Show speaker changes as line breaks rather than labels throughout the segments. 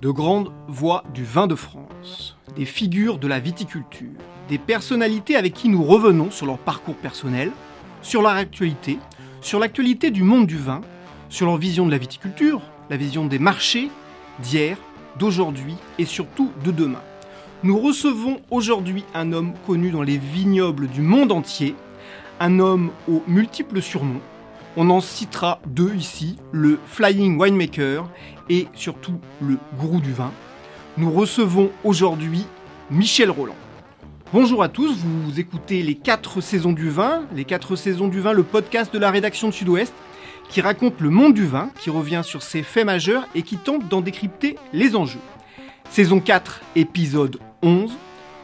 De grandes voix du vin de France, des figures de la viticulture, des personnalités avec qui nous revenons sur leur parcours personnel, sur leur actualité, sur l'actualité du monde du vin, sur leur vision de la viticulture, la vision des marchés, d'hier, d'aujourd'hui et surtout de demain. Nous recevons aujourd'hui un homme connu dans les vignobles du monde entier, un homme aux multiples surnoms. On en citera deux ici, le Flying Winemaker et surtout le gourou du vin. Nous recevons aujourd'hui Michel Roland. Bonjour à tous, vous écoutez les 4 saisons du vin, les 4 saisons du vin, le podcast de la rédaction de Sud-Ouest, qui raconte le monde du vin, qui revient sur ses faits majeurs et qui tente d'en décrypter les enjeux. Saison 4, épisode 11.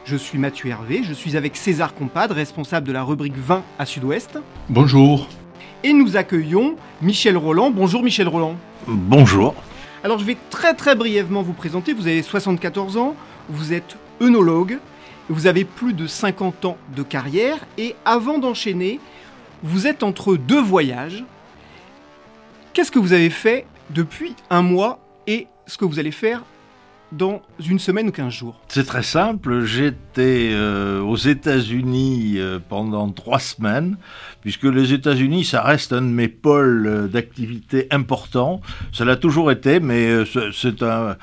Je suis Mathieu Hervé, je suis avec César Compadre, responsable de la rubrique vin à Sud-Ouest.
Bonjour.
Et nous accueillons Michel Roland. Bonjour Michel Roland.
Bonjour.
Alors je vais très très brièvement vous présenter. Vous avez 74 ans, vous êtes œnologue, vous avez plus de 50 ans de carrière et avant d'enchaîner, vous êtes entre deux voyages. Qu'est-ce que vous avez fait depuis un mois et ce que vous allez faire dans une semaine ou 15 jours
C'est très simple, j'étais euh, aux États-Unis euh, pendant trois semaines, puisque les États-Unis, ça reste un de mes pôles euh, d'activité importants. Ça l'a toujours été, mais euh, c'est- un,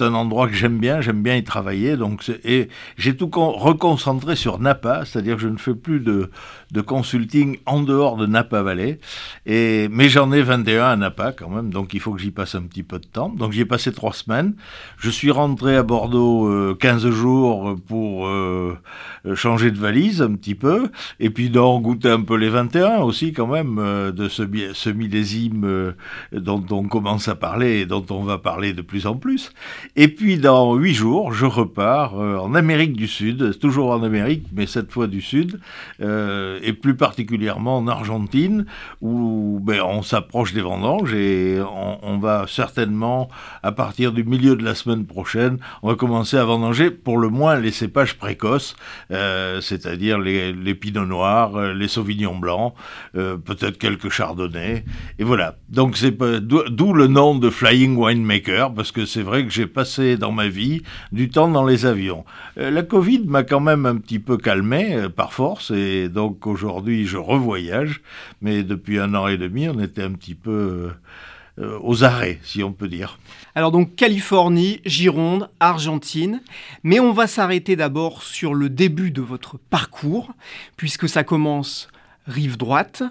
un endroit que j'aime bien, j'aime bien y travailler. Donc et j'ai tout con- reconcentré sur Napa, c'est-à-dire que je ne fais plus de, de consulting en dehors de Napa Valley. Et, mais j'en ai 21 à Napa quand même, donc il faut que j'y passe un petit peu de temps. Donc j'y ai passé trois semaines. Je suis rentré à Bordeaux euh, 15 jours pour euh, changer de valise un petit peu, et puis d'en goûter un peu les 21 aussi quand même, euh, de ce, ce millésime euh, dont on commence à parler et dont on va parler de plus en plus. Et puis dans 8 jours, je repars en Amérique du Sud, toujours en Amérique, mais cette fois du Sud, et plus particulièrement en Argentine, où ben, on s'approche des vendanges et on, on va certainement, à partir du milieu de la semaine prochaine, on va commencer à vendanger pour le moins les cépages précoces, euh, c'est-à-dire les, les pinots noirs, euh, les sauvignons blancs, euh, peut-être quelques chardonnays, et voilà. Donc c'est d'où le nom de Flying Winemaker, parce que c'est vrai que j'ai passé dans ma vie du temps dans les avions. La Covid m'a quand même un petit peu calmé par force, et donc aujourd'hui je revoyage, mais depuis un an et demi on était un petit peu euh, aux arrêts, si on peut dire.
Alors donc Californie, Gironde, Argentine, mais on va s'arrêter d'abord sur le début de votre parcours, puisque ça commence rive droite.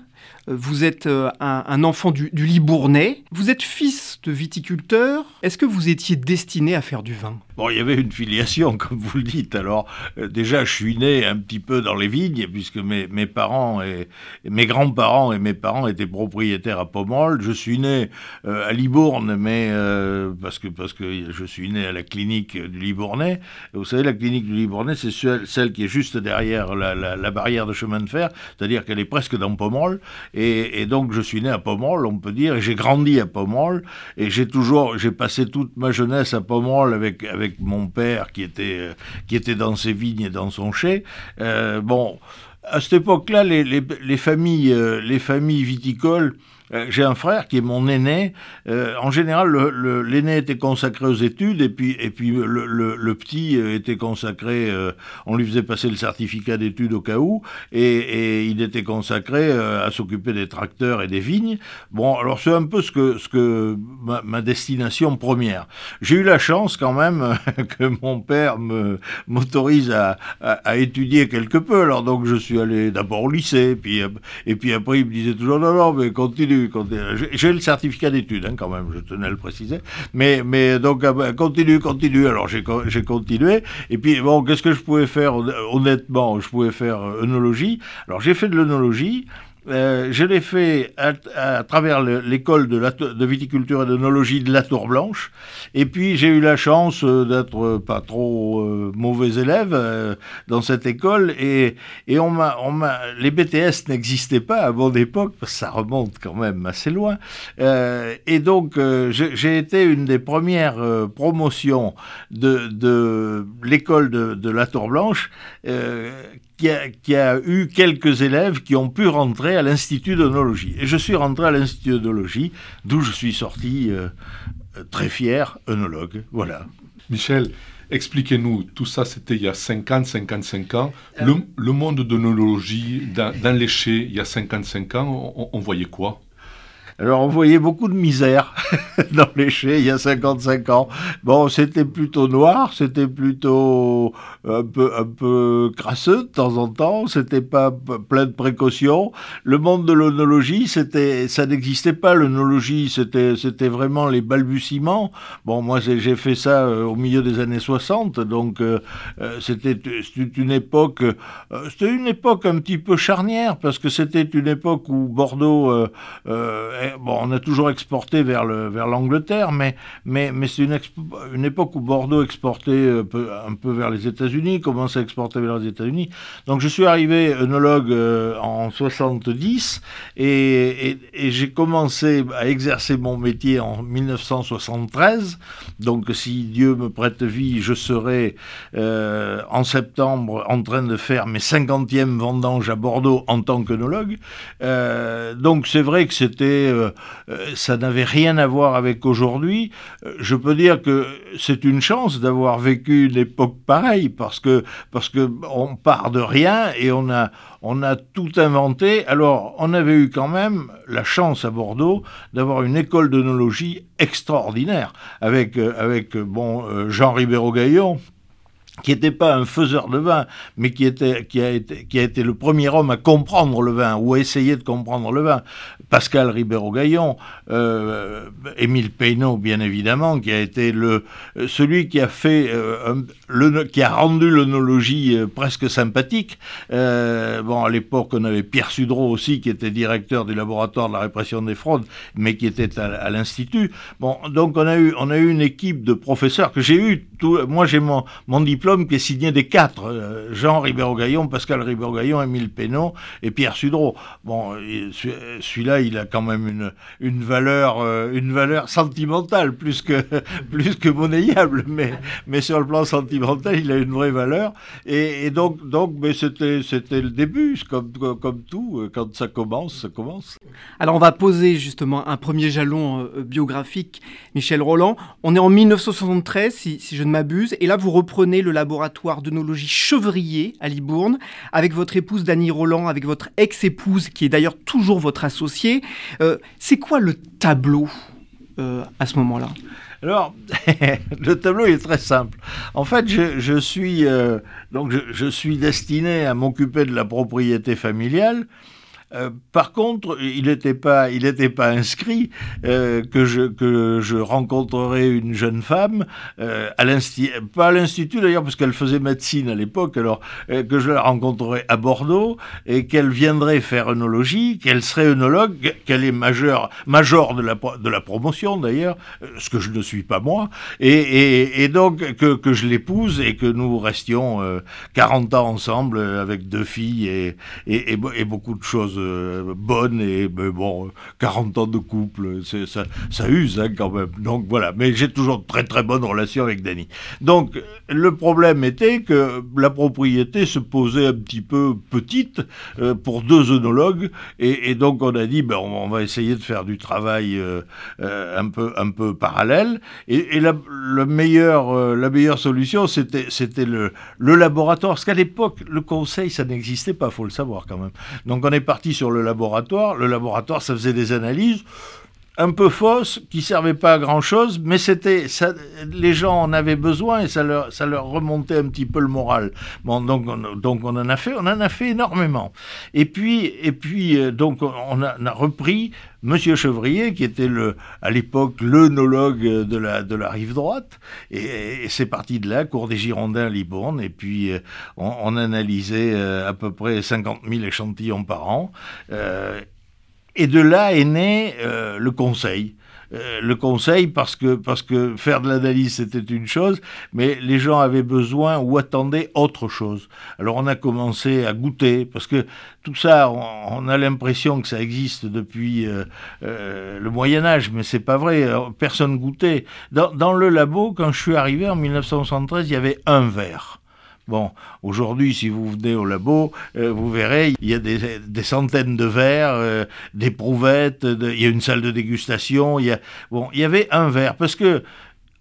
Vous êtes euh, un, enfant du, Libournais, vous êtes fils de viticulteur. Est-ce que vous étiez destiné à faire du vin?
Bon, il y avait une filiation, comme vous le dites. Alors, euh, déjà, je suis né un petit peu dans les vignes, puisque mes, parents et, mes grands-parents et mes parents étaient propriétaires à Pomerol. Je suis né euh, à Libourne, mais parce que parce que je suis né à la clinique du Libournais. Vous savez, la clinique du Libournais, c'est celle, qui est juste derrière la barrière de chemin de fer, c'est-à-dire qu'elle est presque dans Pomerol. Et, donc, je suis né à Pomerol, on peut dire, et j'ai grandi à Pomerol, et j'ai toujours, j'ai passé toute ma jeunesse à Pomerol avec avec mon père qui était euh, qui était dans ses vignes et dans son chai. Euh, bon, à cette époque-là, les, les, les familles, euh, les familles viticoles euh, j'ai un frère qui est mon aîné. Euh, en général, l'aîné était consacré aux études et puis, et puis le, petit euh, était consacré, on lui faisait passer le certificat d'études au cas où, et, il était consacré à s'occuper des tracteurs et des vignes. Bon, alors c'est un peu ce que, ce que ma, destination première. J'ai eu la chance quand même que mon père m'autorise à, à, étudier quelque peu. Alors donc je suis allé d'abord au lycée, puis, et puis après il me disait toujours non, non, mais continue j'ai le certificat d'études, hein, quand même, je tenais à le préciser. Mais, mais donc, ah ben, continue, continue. Alors, j'ai continué. Et puis, bon, qu'est-ce que je pouvais faire Honnêtement, je pouvais faire euh, œnologie. Alors, j'ai fait de l'œnologie. Euh, je l'ai fait à, travers l'école de, de, viticulture et d'œnologie de la Tour Blanche. Et puis j'ai eu la chance euh, d'être pas trop euh, mauvais élève dans cette école. Et, et on m'a, les BTS n'existaient pas à mon époque, ça remonte quand même assez loin. et donc j'ai été une des premières promotions de, de l'école de, de, la Tour Blanche qui a, eu quelques élèves qui ont pu rentrer à l'Institut d'œnologie. Et je suis rentré à l'Institut d'œnologie, d'où je suis sorti euh, très fier, œnologue. Voilà.
Michel, expliquez-nous, tout ça c'était il y a 50, 55 ans. Le, le monde d'œnologie, dans, dans l'éché, il y a 55 ans, on voyait quoi?
Alors on voyait beaucoup de misère dans les chais il y a 55 ans. Bon, c'était plutôt noir, c'était plutôt un peu, un peu crasseux de temps en temps, c'était pas plein de précautions. Le monde de l'onologie, ça n'existait pas, l'onologie, c'était, c'était vraiment les balbutiements. Bon, moi j'ai fait ça euh, au milieu des années 60, donc euh, euh, c'était une époque, c'était une époque un petit peu charnière, parce que c'était une époque où Bordeaux bon, on a toujours exporté vers le vers l'Angleterre, mais mais mais c'est une une époque où Bordeaux exportait un peu, un peu vers les États-Unis, commençait à exporter vers les États-Unis. Donc je suis arrivé œnologue euh, en 70 et, et, j'ai commencé à exercer mon métier en 1973. Donc si Dieu me prête vie, je serai euh, en septembre en train de faire mes 50e vendanges à Bordeaux en tant qu'œnologue. Euh, donc c'est vrai que c'était euh, ça n'avait rien à voir avec aujourd'hui. Euh, je peux dire que c'est une chance d'avoir vécu une époque pareille parce que parce que on part de rien et on a on a tout inventé. Alors, on avait eu quand même la chance à Bordeaux d'avoir une école d'œnologie extraordinaire avec, euh, avec bon, Jean Ribéro-Gaillon, qui n'était pas un faiseur de vin, mais qui, était, qui, a été, qui a été le premier homme à comprendre le vin, ou à essayer de comprendre le vin. Pascal Ribéro-Gaillon, euh, Émile Peynaud, bien évidemment, qui a été le, celui qui a fait, euh, le, qui a rendu l'onologie euh, presque sympathique. Bon, à l'époque, on avait Pierre Sudreau aussi, qui était directeur du laboratoire de la répression des fraudes, mais qui était à, à l'Institut. Bon, donc on a eu, on a eu une équipe de professeurs que j'ai eu, tout, moi j'ai mon, mon diplôme qui est signé des quatre, euh, Jean Ribéro-Gaillon, Pascal Ribéro-Gaillon, Émile Pénaud et Pierre Sudreau. Bon, celui-là, il a quand même une, une, valeur, euh, une valeur sentimentale plus que, plus que monnayable, mais, mais sur le plan sentimental, il a une vraie valeur. Et, donc, donc mais c'était, c'était le début, comme, comme tout, euh, quand ça commence, ça commence.
Alors on va poser justement un premier jalon biographique, Michel Roland. On est en 1973, si, si je ne m'abuse, et là vous reprenez le laboratoire d'œnologie Chevrier à Libourne, avec votre épouse Dany Roland, avec votre ex-épouse, qui est d'ailleurs toujours votre associée. Euh, c'est quoi le tableau euh, à ce moment-là?
Alors, le tableau est très simple. En fait, je, suis euh, donc je, suis destiné à m'occuper de la propriété familiale euh, par contre, il n'était pas, inscrit euh, que je rencontrerais une jeune femme euh, à pas à l'institut d'ailleurs parce qu'elle faisait médecine à l'époque, alors que je la rencontrerais à Bordeaux et qu'elle viendrait faire œnologie, qu'elle serait œnologue, qu'elle est majeure, de la promotion d'ailleurs, ce que je ne suis pas moi, et, donc que, je l'épouse et que nous restions 40 ans ensemble avec deux filles et beaucoup de choses bonnes et bon, 40 ans de couple, ça, ça use hein, quand même. Donc voilà, mais j'ai toujours très très bonne relation avec Danny. Donc le problème était que la propriété se posait un petit peu petite pour deux œnologues et, donc on a dit ben, on, va essayer de faire du travail un peu un peu parallèle et, la, le meilleur, la meilleure solution c'était c'était le, le laboratoire parce qu'à l'époque le conseil, ça n'existait pas, faut le savoir quand même. Donc on est parti sur le laboratoire. Le laboratoire, ça faisait des analyses un peu fausses, qui servaient pas à grand chose, mais c'était ça, les gens en avaient besoin et ça leur, ça leur remontait un petit peu le moral. Bon, donc, on, donc on en a fait, on en a fait énormément. Et puis, et puis euh, donc on a, on a repris Monsieur Chevrier, qui était le, à l'époque l'œnologue de la, de la rive droite, et, c'est parti de là, cours des Girondins, Libourne, et puis euh, on, on analysait euh, à peu près 50 000 échantillons par an. Et de là est né euh, le conseil. Euh, le conseil parce que, parce que faire de l'analyse c'était une chose, mais les gens avaient besoin ou attendaient autre chose. Alors on a commencé à goûter, parce que tout ça, on, a l'impression que ça existe depuis euh, le Moyen Âge, mais c'est pas vrai, personne goûtait. Dans, dans le labo, quand je suis arrivé en 1973, il y avait un verre. Bon, aujourd'hui, si vous venez au labo, euh, vous verrez, il y a des, centaines de verres, euh, des prouvettes, il y a une salle de dégustation. Il y bon, il y avait un verre parce que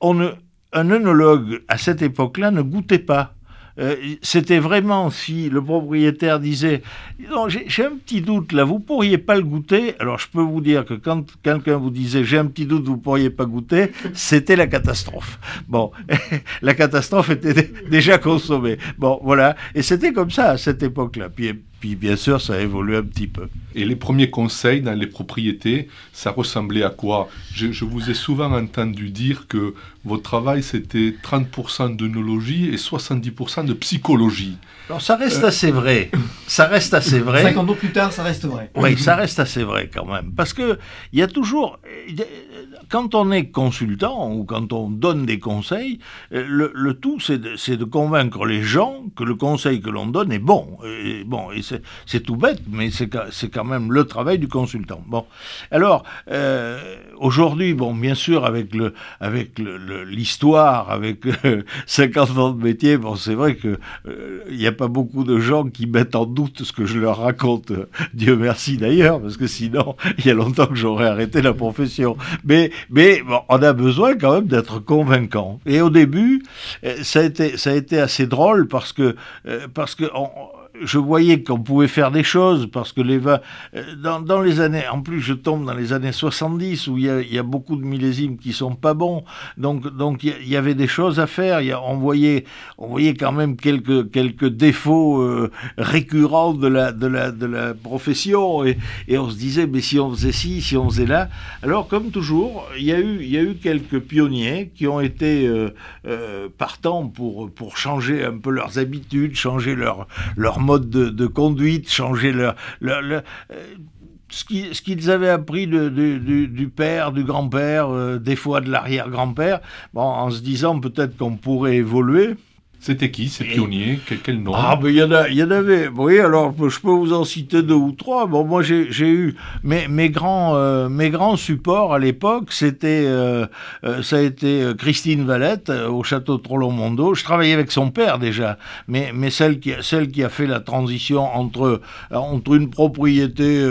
on un œnologue à cette époque-là ne goûtait pas. Euh, c'était vraiment si le propriétaire disait j'ai un petit doute là, vous pourriez pas le goûter. Alors je peux vous dire que quand quelqu'un vous disait j'ai un petit doute, vous pourriez pas goûter, c'était la catastrophe. Bon, la catastrophe était déjà consommée. Bon, voilà, et c'était comme ça à cette époque-là. Puis puis bien sûr, ça a évolué un petit peu.
Et les premiers conseils dans les propriétés, ça ressemblait à quoi? Je, vous ai souvent entendu dire que votre travail, c'était 30% d'œnologie et 70% de psychologie.
Alors ça reste euh, assez vrai. Ça reste assez vrai.
50 ans plus tard, ça reste vrai.
Oui, ça reste assez vrai quand même. Parce que il y a toujours quand on est consultant ou quand on donne des conseils, euh, le, tout, c'est de, convaincre les gens que le conseil que l'on donne est bon. Bon, c'est tout bête, mais c'est quand même le travail du consultant. Bon, alors euh, aujourd'hui, bon, bien sûr, avec le avec l'histoire, avec 50 euh, ans de métier, bon, c'est vrai que il n'y a pas beaucoup de gens qui mettent en doute ce que je leur raconte. Dieu merci d'ailleurs, parce que sinon, il y a longtemps que j'aurais arrêté la profession. Mais mais on a besoin quand même d'être convaincant. Et au début, euh, ça a été, assez drôle parce que, euh, parce que je voyais qu'on pouvait faire des choses parce que les vins, euh, dans, les années, en plus je tombe dans les années 70 où il y a, beaucoup de millésimes qui sont pas bons, donc donc il y, avait des choses à faire. Y a, on voyait on voyait quand même quelques quelques défauts euh, récurrents de la de la de la profession et, et on se disait mais si on faisait ci, si on faisait là. Alors comme toujours, il y a eu il y a eu quelques pionniers qui ont été euh partants pour pour changer un peu leurs habitudes, changer leur leur mode de, conduite, changer leur, euh, ce qu'ils avaient appris du, père, du grand-père, euh, des fois de l'arrière-grand-père, bon, en se disant peut-être qu'on pourrait évoluer.
C'était qui ces pionniers? Quel, nom?
Ah, ben il y, en y en avait. Oui, alors je peux vous en citer deux ou trois. Bon, moi j'ai eu mes, mes, grands, euh, mes grands supports à l'époque, c'était euh, euh, ça a été Christine Valette au château de Trollon-Mondo. Je travaillais avec son père déjà, mais, mais celle, qui, celle qui a fait la transition entre, entre une propriété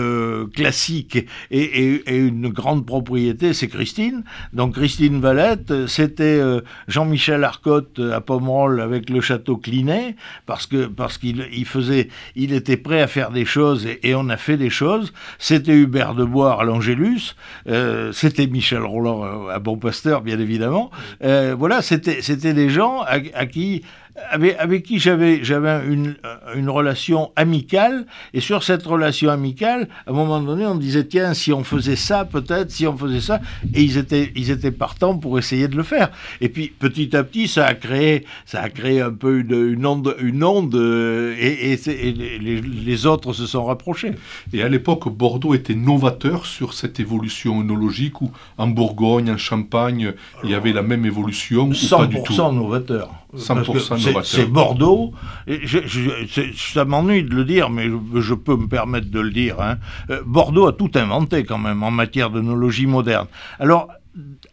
classique et, et, et, une grande propriété, c'est Christine. Donc Christine Valette, c'était Jean-Michel Arcotte à Pomerol avec le château Clinet, parce que parce qu'il il faisait, il était prêt à faire des choses et, on a fait des choses. C'était Hubert de Bois à l'Angélus, euh, c'était Michel Roland à Bon Pasteur, bien évidemment. Euh, voilà, c'était c'était des gens à qui avec, avec qui j'avais j'avais une, une relation amicale et sur cette relation amicale à un moment donné on disait tiens si on faisait ça peut-être si on faisait ça et ils étaient ils étaient partants pour essayer de le faire. Et puis petit à petit ça a créé ça a créé un peu une, une onde une onde et, et, les, les, autres se sont rapprochés.
Et à l'époque Bordeaux était novateur sur cette évolution œnologique où en Bourgogne en Champagne il y avait la même évolution
100% novateur
100%
C'est Bordeaux. je, ça m'ennuie de le dire, mais je, peux me permettre de le dire. Hein. Euh, Bordeaux a tout inventé quand même en matière de nologie moderne. Alors,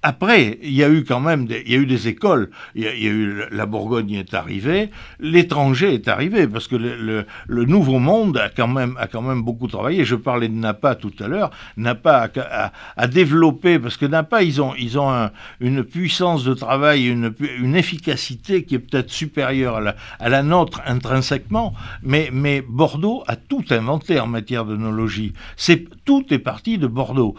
après, il y a eu quand même des, il y a eu des écoles. Il y a, eu la Bourgogne est arrivée, l'étranger est arrivé parce que le, nouveau monde a quand même beaucoup travaillé. Je parlais de Napa tout à l'heure. Napa a, développé parce que Napa ils ont une puissance de travail, une, efficacité qui est peut-être supérieure à la, nôtre intrinsèquement. Mais mais Bordeaux a tout inventé en matière de nologie. C'est tout est parti de Bordeaux.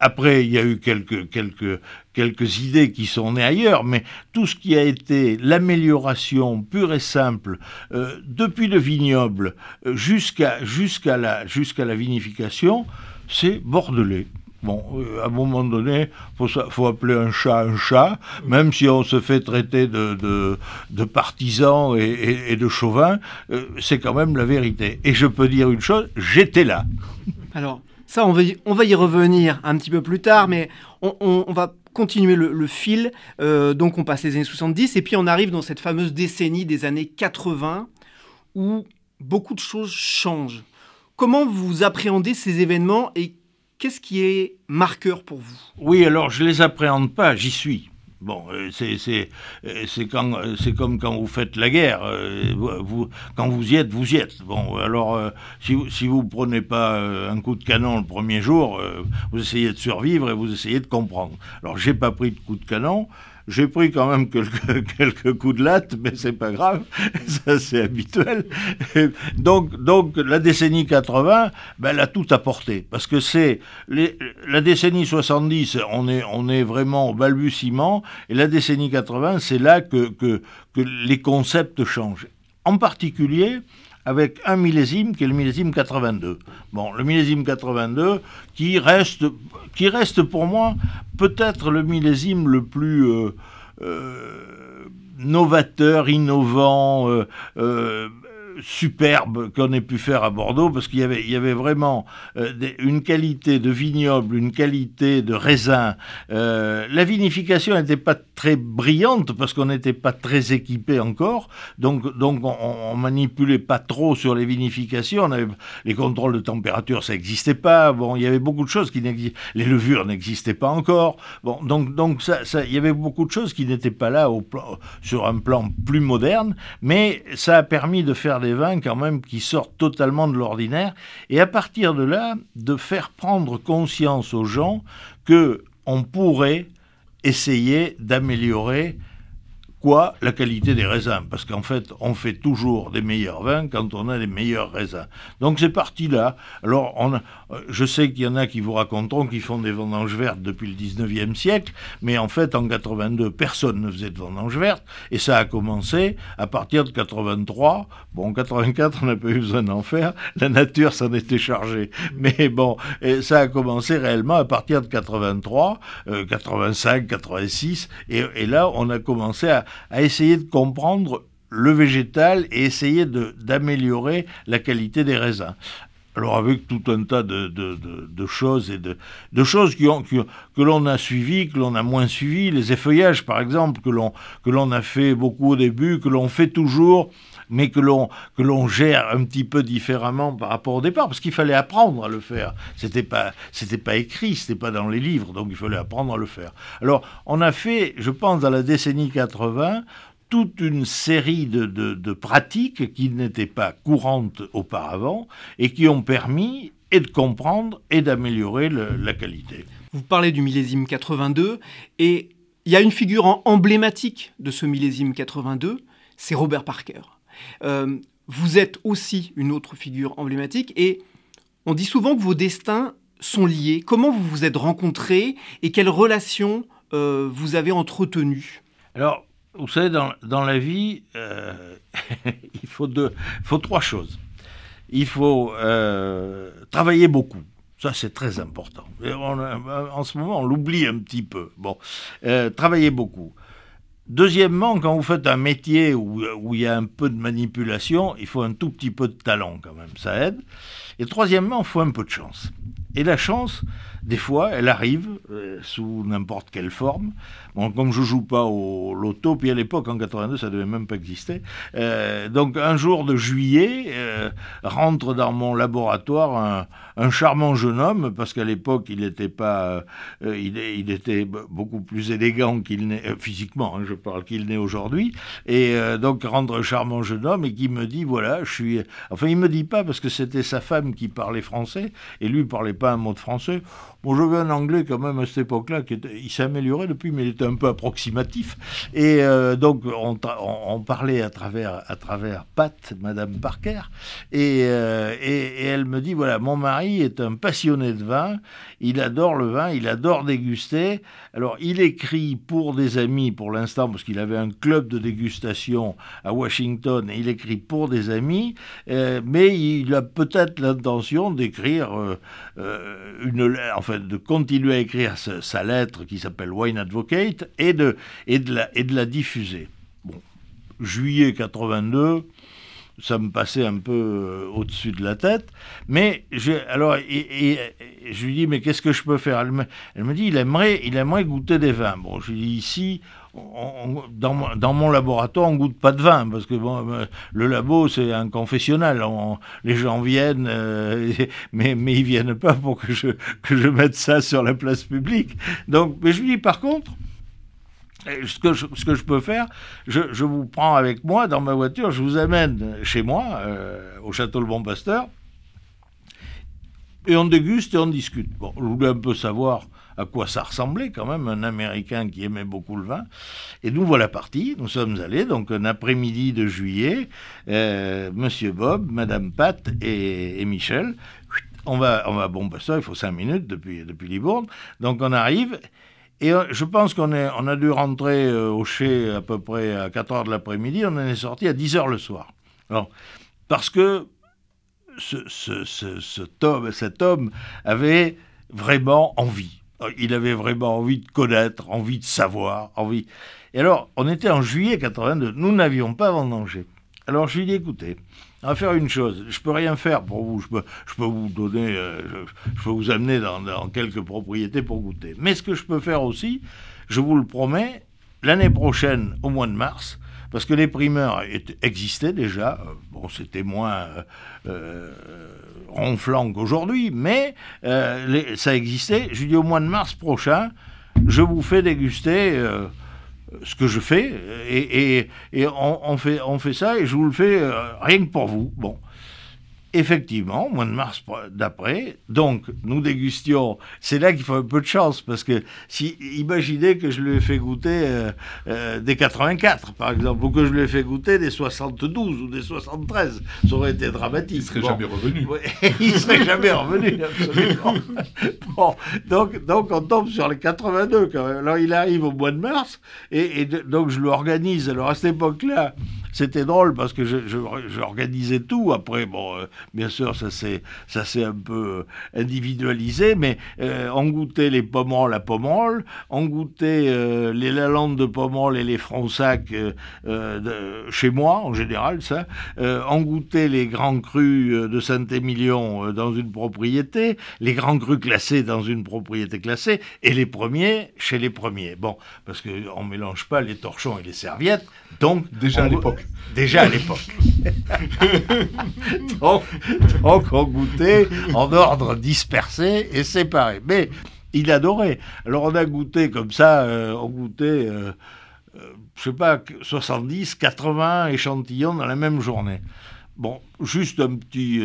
Après, il y a eu quelques quelques quelques idées qui sont nées ailleurs, mais tout ce qui a été l'amélioration pure et simple, euh, depuis le vignoble euh, jusqu'à la, la vinification, c'est bordelais. Bon, euh, à un moment donné, faut, faut, appeler un chat un chat, même si on se fait traiter de, de, de partisan et, de chauvin, c'est quand même la vérité. Et je peux dire une chose, j'étais là.
Alors, ça, on va, y, revenir un petit peu plus tard, mais on, va continuer le, fil. Euh, donc on passe les années 70 et puis on arrive dans cette fameuse décennie des années 80 où beaucoup de choses changent. Comment vous appréhendez ces événements et qu'est-ce qui est marqueur pour vous?
Oui, alors je les appréhende pas, j'y suis. Bon, euh, euh, euh, c'est comme quand vous faites la guerre. Vous, quand vous y êtes, vous y êtes. Bon, alors si vous si vous prenez pas un coup de canon le premier jour, vous essayez de survivre et vous essayez de comprendre. Alors j'ai pas pris de coup de canon. J'ai pris quand même quelques, coups de latte, mais c'est pas grave, ça c'est habituel. donc, donc la décennie 80, ben, elle a tout apporté, parce que c'est la décennie 70, on est, on est vraiment au balbutiement, et la décennie 80, c'est là que, que les concepts changent. En particulier, avec un millésime qui est le millésime 82. Bon, le millésime 82 qui reste, qui reste pour moi peut-être le millésime le plus euh, euh, novateur, innovant, euh, superbe qu'on ait pu faire à Bordeaux, parce qu'il y avait, il y avait vraiment euh, une qualité de vignoble, une qualité de raisin. Euh, la vinification n'était pas très brillante, parce qu'on n'était pas très équipé encore, donc, donc on, manipulait pas trop sur les vinifications, les contrôles de température, ça n'existait pas, bon, il y avait beaucoup de choses qui n'existaient, les levures n'existaient pas encore, bon, donc, donc ça, ça, il y avait beaucoup de choses qui n'étaient pas là sur un plan plus moderne, mais ça a permis de faire des vins quand même qui sortent totalement de l'ordinaire, et à partir de là, de faire prendre conscience aux gens que on pourrait essayer d'améliorer quoi La qualité des raisins, parce qu'en fait, on fait toujours des meilleurs vins quand on a les meilleurs raisins. Donc c'est parti là. Alors, on euh, je sais qu'il y en a qui vous raconteront qu'ils font des vendanges vertes depuis le 19e siècle, mais en fait, en 82, personne ne faisait de vendanges vertes, et ça a commencé à partir de 83. Bon, en 84, on n'a pas eu besoin d'en faire, la nature s'en était chargée. Mais bon, ça a commencé réellement à partir de 83, 85, 86, et, et là, on a commencé à essayer de comprendre le végétal et essayer d'améliorer la qualité des raisins. Alors avec tout un tas de, de, de, choses et de, choses que l'on a suivies, que l'on a moins suivies, les effeuillages par exemple, que l'on a fait beaucoup au début, que l'on fait toujours, mais que l'on gère un petit peu différemment par rapport au départ, parce qu'il fallait apprendre à le faire. C'était pas pas écrit, c'était pas dans les livres, donc il fallait apprendre à le faire. Alors on a fait, je pense, dans la décennie 80, toute une série de, pratiques qui n'étaient pas courantes auparavant et qui ont permis et de comprendre et d'améliorer la qualité.
Vous parlez du millésime 82 et il y a une figure emblématique de ce millésime 82, c'est Robert Parker. Euh, vous êtes aussi une autre figure emblématique et on dit souvent que vos destins sont liés. Comment vous vous êtes rencontrés et quelles relations euh, vous avez entretenues?
Alors, vous savez, dans, dans la vie, euh, il faut, deux, faut trois choses. Il faut euh, travailler beaucoup. Ça, c'est très important. en ce moment, on l'oublie un petit peu. Bon, euh, travailler beaucoup. Deuxièmement, quand vous faites un métier où, où, il y a un peu de manipulation, il faut un tout petit peu de talent quand même, ça aide. Et troisièmement, il faut un peu de chance. Et la chance, des fois, elle arrive euh, sous n'importe quelle forme. Comme je joue pas au loto, puis à l'époque, en 82, ça devait même pas exister. Euh, donc, un jour de juillet, euh, rentre dans mon laboratoire un, charmant jeune homme, parce qu'à l'époque, il n'était pas, il, il, était beaucoup plus élégant qu'il n'est, physiquement, hein, je parle, qu'il n'est aujourd'hui. Et donc, rentre un charmant jeune homme et qui me dit, voilà, je suis, enfin, il me dit pas parce que c'était sa femme qui parlait français et lui parlait pas un mot de français. Bon, j'avais un anglais quand même à cette époque-là, qui il s'est amélioré depuis, mais il était un peu approximatif. Et euh, donc, on, parlait à travers, à travers Pat, Madame Parker, euh, et, elle me dit, voilà, mon mari est un passionné de vin, il adore le vin, il adore déguster. Alors, il écrit pour des amis, pour l'instant, parce qu'il avait un club de dégustation à Washington, et il écrit pour des amis, euh, mais il a peut-être l'intention d'écrire euh, une, enfin, de continuer à écrire sa, lettre qui s'appelle Wine Advocate et de, et de, la, et de la diffuser. Bon, juillet 82, ça me passait un peu euh, au-dessus de la tête. Mais alors, et, je lui dis, mais qu'est-ce que je peux faire? Elle me, elle me, dit, il aimerait, il aimerait goûter des vins. Bon, je lui dis, ici, dans, dans, mon laboratoire, on goûte pas de vin parce que bon, euh, le labo c'est un confessionnal. les gens viennent, euh, mais mais ils viennent pas pour que je que je mette ça sur la place publique. Donc, mais je lui dis par contre. Ce que, je, peux faire, je, je, vous prends avec moi dans ma voiture, je vous amène chez moi, euh, au château Le Bon Pasteur, et on déguste et on discute. Bon, je voulais un peu savoir à quoi ça ressemblait quand même, un Américain qui aimait beaucoup le vin. Et nous voilà partis, nous sommes allés, donc un après-midi de juillet, euh, Monsieur Bob, Madame Pat et, Michel, on va, on va, bon, bah ça, il faut cinq minutes depuis, depuis Libourne, donc on arrive, et euh, je pense qu'on on a dû rentrer euh, au Chez à peu près à 4 heures de l'après-midi, on en est sorti à 10 heures le soir. Alors, parce que ce, ce, ce, cet, homme, cet homme avait vraiment envie. Il avait vraiment envie de connaître, envie de savoir, envie. Et alors, on était en juillet 82, nous n'avions pas vendangé. Alors je lui ai dit, écoutez, va faire une chose, je peux rien faire pour vous, je peux, je peux vous donner, euh, je, peux vous amener dans, quelques propriétés pour goûter. Mais ce que je peux faire aussi, je vous le promets, l'année prochaine, au mois de mars, parce que les primeurs existaient déjà, euh, bon c'était moins euh, ronflant qu'aujourd'hui, mais ça existait. Je dis au mois de mars prochain, je vous fais déguster ce que je fais, et, on, fait, on fait ça, et je vous le fais euh, rien que pour vous. Bon effectivement, au mois de mars d'après, donc nous dégustions. C'est là qu'il faut un peu de chance parce que si imaginez que je lui ai fait goûter euh, euh, des 84 par exemple, ou que je lui ai fait goûter des 72 ou des 73, ça aurait été dramatique.
Il serait jamais revenu.
il serait jamais revenu, absolument. bon, donc, donc on tombe sur les 82 quand même. Alors il arrive au mois de mars et, et donc je l'organise. Alors à cette époque-là, c'était drôle parce que j'organisais tout. Après, bon, euh, bien sûr, ça s'est un peu euh, individualisé, mais euh, on goûtait les pommerolles à pommerolles, on goûtait les lalandes de pommerolles et les fronsacs chez moi en général, ça. on goûtait les grands crus de Saint-Émilion dans une propriété, les grands crus classés dans une propriété classée, et les premiers chez les premiers. Bon, parce qu'on ne mélange pas les torchons et les serviettes, donc
déjà à l'époque.
Déjà à l'époque. donc, on goûtait en ordre dispersé et séparé. Mais il adorait. Alors on a goûté comme ça, euh, on goûtait, euh, euh, je sais pas, 70, 80 échantillons dans la même journée. Bon, juste un petit,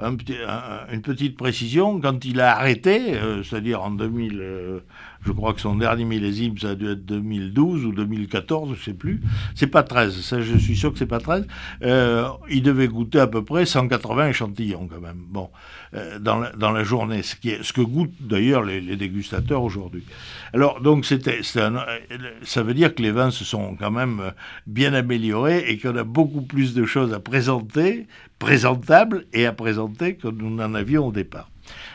une petite précision, quand il a arrêté, c'est-à-dire en 2000, je crois que son dernier millésime, ça a dû être 2012 ou 2014, je sais plus. C'est pas 13, ça je suis sûr que c'est pas 13. Euh, il devait goûter à peu près 180 échantillons quand même. Bon, euh, dans, la, dans la journée, ce, qui est, ce que goûtent d'ailleurs les, les, dégustateurs aujourd'hui. Alors donc c'était, ça veut dire que les vins se sont quand même bien améliorés et qu'on a beaucoup plus de choses à présenter, présentables et à présenter que nous n'en avions au départ.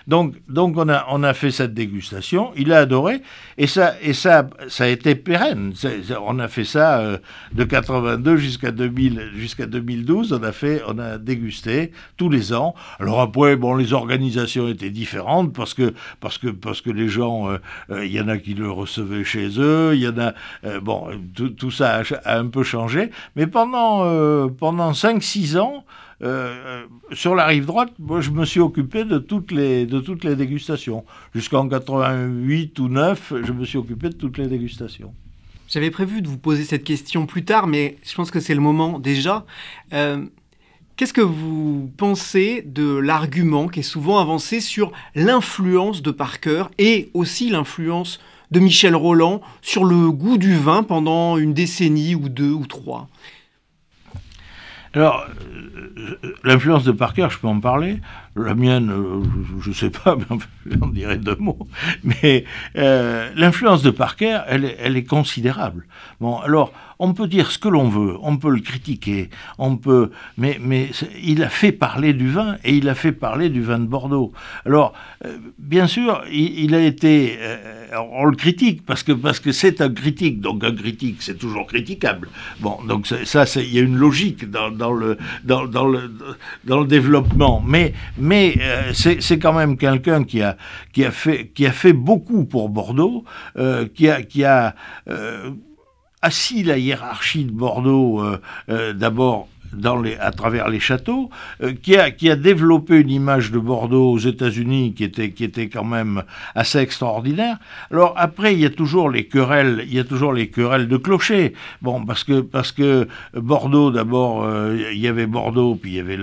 Donc, donc on, a, on a fait cette dégustation, il a adoré, et ça, et ça, ça a été pérenne. on a fait ça euh, de 82 jusqu'à 2000, jusqu'à 2012, on a fait, on a dégusté tous les ans. Alors après, bon, les organisations étaient différentes parce que, parce que, parce que les gens, euh, euh, il y en a qui le recevaient chez eux, il y en a, bon, tout, ça a, un peu changé, mais pendant, pendant 5-6 ans, euh, sur la rive droite, moi, je me suis occupé de toutes les, de toutes les dégustations. Jusqu'en 88 ou 9, je me suis occupé de toutes les dégustations.
J'avais prévu de vous poser cette question plus tard, mais je pense que c'est le moment déjà. Euh, qu'est-ce que vous pensez de l'argument qui est souvent avancé sur l'influence de Parker et aussi l'influence de Michel Roland sur le goût du vin pendant une décennie ou deux ou trois?
Alors, euh, l'influence de Parker, je peux en parler. La mienne, euh, je ne sais pas, mais j'en dirais deux mots. Mais euh, l'influence de Parker, elle, elle est considérable. Bon, alors, on peut dire ce que l'on veut, on peut le critiquer, on peut, mais, mais il a fait parler du vin et il a fait parler du vin de Bordeaux. Alors, euh, bien sûr, il, a été, euh, on le critique parce que parce que c'est un critique, donc un critique, c'est toujours critiquable. Bon, donc ça, il y a une logique dans, dans le dans, le dans le développement, mais mais euh, c'est quand même quelqu'un qui a qui a fait qui a fait beaucoup pour Bordeaux, qui a qui a assis la hiérarchie de Bordeaux euh, euh, d'abord à travers les châteaux, euh, qui, a, qui a développé une image de Bordeaux aux États-Unis qui était, qui était quand même assez extraordinaire. Alors après, il y a toujours les querelles, il y a toujours les querelles de clocher. Bon, parce que, parce que Bordeaux, d'abord, euh, il y avait Bordeaux, puis il y avait,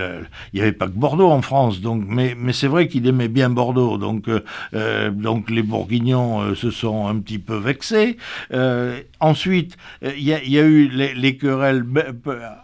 il y avait pas que Bordeaux en France, donc, mais, mais c'est vrai qu'il aimait bien Bordeaux, donc, euh, donc les Bourguignons se sont un petit peu vexés. ensuite, il y, a, eu les, les querelles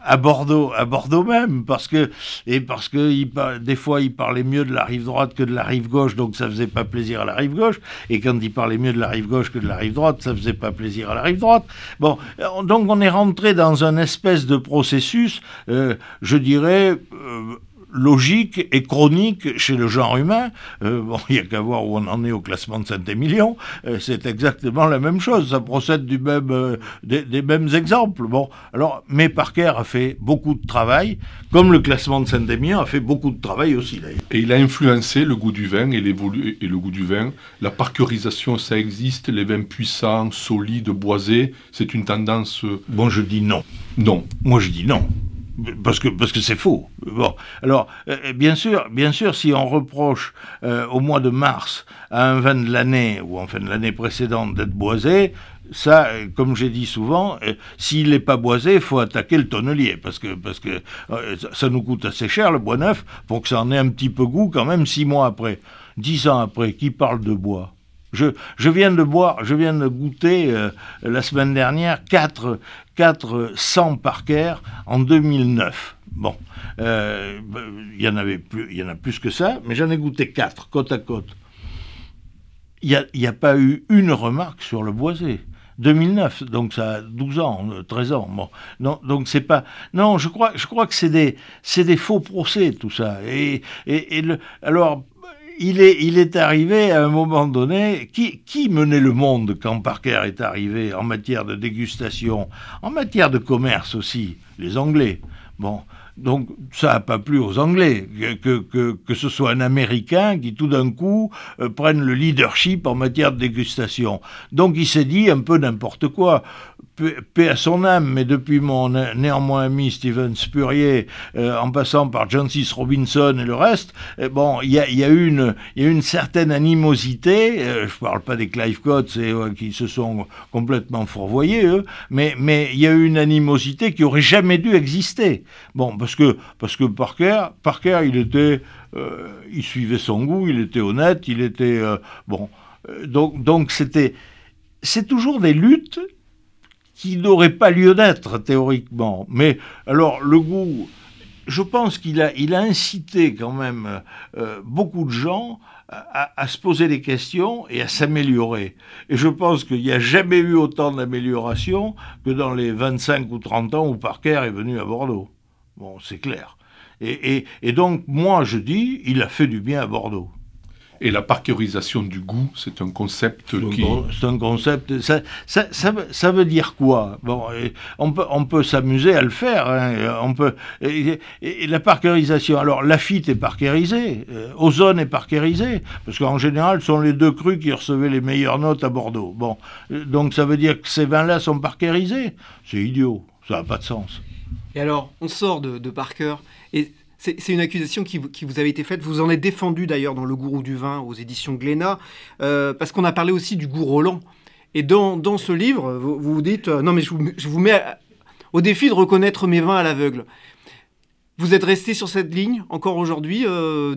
à Bordeaux à Bordeaux même, parce que, et parce que des fois il parlait mieux de la rive droite que de la rive gauche, donc ça faisait pas plaisir à la rive gauche, et quand il parlait mieux de la rive gauche que de la rive droite, ça faisait pas plaisir à la rive droite. Bon, donc on est rentré dans un espèce de processus, euh, je dirais, euh, logique et chronique chez le genre humain. Euh, bon, il n'y a qu'à voir où on en est au classement de Saint-Émilion. Euh, c'est exactement la même chose. Ça procède du même, euh, des, mêmes exemples. Bon, alors, mais Parker a fait beaucoup de travail, comme le classement de Saint-Émilion a fait beaucoup de travail aussi.
Et il a influencé le goût du vin et, et le goût du vin. La parkerisation, ça existe. Les vins puissants, solides, boisés, c'est une tendance.
Bon, je dis non. Non. Moi, je dis non parce que parce que c'est faux. Bon, alors euh, bien sûr, bien sûr, si on reproche euh, au mois de mars à un vin de l'année ou enfin de l'année précédente d'être boisé, ça, euh, comme j'ai dit souvent, s'il n'est pas boisé, il faut attaquer le tonnelier. Parce que parce que ça nous coûte assez cher le bois neuf pour que ça en ait un petit peu goût quand même six mois après, dix ans après, qui parle de bois? Je, je, viens de boire, je viens de goûter la semaine dernière quatre 400 Parker en 2009. Bon, euh, il y en avait plus, il y en a plus que ça, mais j'en ai goûté 4 côte à côte. Il n'y a, pas eu une remarque sur le boisé. 2009, donc ça a 12 ans, 13 ans. Bon, non, donc c'est pas. Non, je crois, je crois que c'est des, des faux procès tout ça. Et, et, et le, alors il est, arrivé à un moment donné, qui, menait le monde quand Parker est arrivé en matière de dégustation, en matière de commerce aussi Les Anglais. Bon, donc ça n'a pas plu aux Anglais que, ce soit un Américain qui tout d'un coup euh, prenne le leadership en matière de dégustation. Donc il s'est dit un peu n'importe quoi paix à son âme, mais depuis mon néanmoins ami Steven Spurrier, euh, en passant par John C. Robinson et le reste, euh, bon, il y a, y, a une, y a une certaine animosité, euh, je parle pas des Clive Coates qui se sont complètement fourvoyés, eux, mais mais il y a eu une animosité qui aurait jamais dû exister. Bon, parce que, parce que Parker, Parker, il était, il suivait son goût, il était honnête, il était, bon, donc donc c'était, c'est toujours des luttes qui n'aurait pas lieu d'être théoriquement. Mais alors le goût, je pense qu'il a, il a incité quand même euh, beaucoup de gens à, se poser des questions et à s'améliorer. Et je pense qu'il n'y a jamais eu autant d'amélioration que dans les 25 ou 30 ans où Parker est venu à Bordeaux. Bon, c'est clair. Et, donc, moi, je dis, il a fait du bien à Bordeaux.
Et la parkerisation du goût, c'est un concept qui...
C'est un concept... Ça, ça, ça, veut dire quoi? Bon, on peut, on peut s'amuser à le faire. Hein, on peut, et, la parkerisation... Alors, Lafitte est parkerisé, euh, Ozone est parkerisé, parce qu'en général, ce sont les deux crus qui recevaient les meilleures notes à Bordeaux. Bon, euh, donc ça veut dire que ces vins-là sont parkerisés? C'est idiot, ça n'a pas de sens.
Et alors, on sort de, de Parker, et c'est une accusation qui, vous avait été faite. Vous en êtes défendu d'ailleurs dans Le Gourou du vin aux éditions Glénat, euh, parce qu'on a parlé aussi du goût Roland. Et dans, dans ce livre, vous vous dites euh, Non, mais je vous, mets au défi de reconnaître mes vins à l'aveugle. Vous êtes resté sur cette ligne encore aujourd'hui, 10, euh,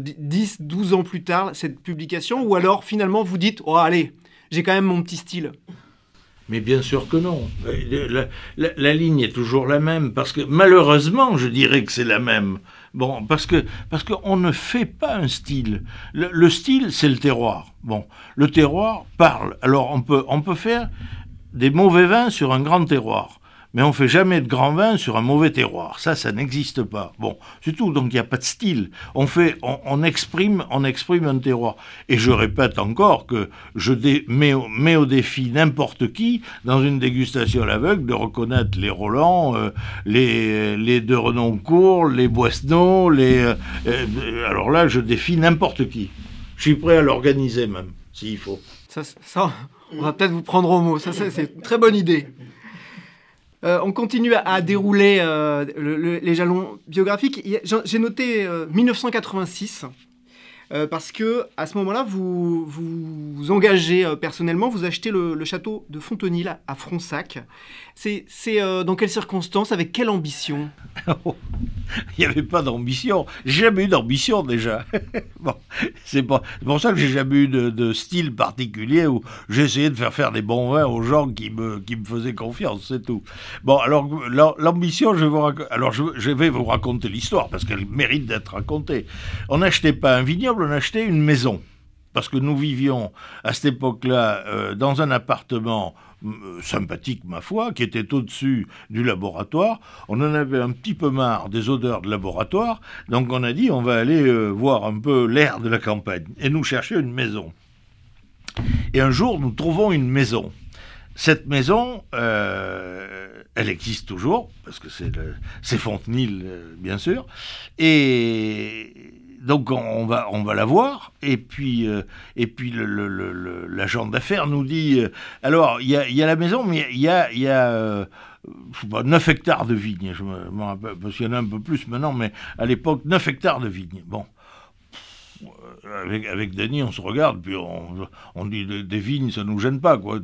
12 ans plus tard, cette publication, ou alors finalement vous dites Oh, allez, j'ai quand même mon petit style
mais bien sûr que non. La, ligne est toujours la même, parce que malheureusement, je dirais que c'est la même. Bon, parce que parce qu'on ne fait pas un style. Le, style, c'est le terroir. Bon, le terroir parle. Alors on peut on peut faire des mauvais vins sur un grand terroir mais on fait jamais de grand vin sur un mauvais terroir. Ça, ça n'existe pas. Bon, c'est tout. Donc il n'y a pas de style. On fait, on, exprime, on exprime un terroir. Et je répète encore que je mets, au défi n'importe qui dans une dégustation à l'aveugle de reconnaître les Roland, euh, les les de Renoncourt, les Boisseneau, les. Euh, euh, alors là, je défie n'importe qui. Je suis prêt à l'organiser même, s'il faut.
Ça, ça, on va peut-être vous prendre au mot. Ça, c'est une très bonne idée. Euh, on continue à, dérouler euh, les jalons biographiques. J'ai noté 1986 euh, parce que à ce moment-là, vous, vous, engagez personnellement, vous achetez le, château de Fontenil à Fronsac. C'est dans quelles circonstances, avec quelle ambition?
Il n'y avait pas d'ambition. J'ai jamais eu d'ambition déjà. c'est pour ça que j'ai jamais eu de, style particulier où essayé de faire faire des bons vins aux gens qui me, qui me faisaient confiance, c'est tout. Bon, alors l'ambition, je, vais vous raconter l'histoire parce qu'elle mérite d'être racontée. On n'achetait pas un vignoble, on achetait une maison. Parce que nous vivions à cette époque-là euh, dans un appartement euh, sympathique, ma foi, qui était au-dessus du laboratoire. On en avait un petit peu marre des odeurs de laboratoire, donc on a dit on va aller euh, voir un peu l'air de la campagne et nous chercher une maison. Et un jour, nous trouvons une maison. Cette maison, elle existe toujours, parce que c'est Fontenil, bien sûr, et donc on va, on va la voir, et puis, euh, l'agent d'affaires nous dit, euh, alors il y a, la maison, mais il y a, y a 9 euh, hectares de vignes, je me, rappelle, parce qu'il y en a un peu plus maintenant, mais à l'époque, 9 hectares de vignes. Bon, avec, Denis, on se regarde, puis on, dit des, vignes, ça nous gêne pas, quoi.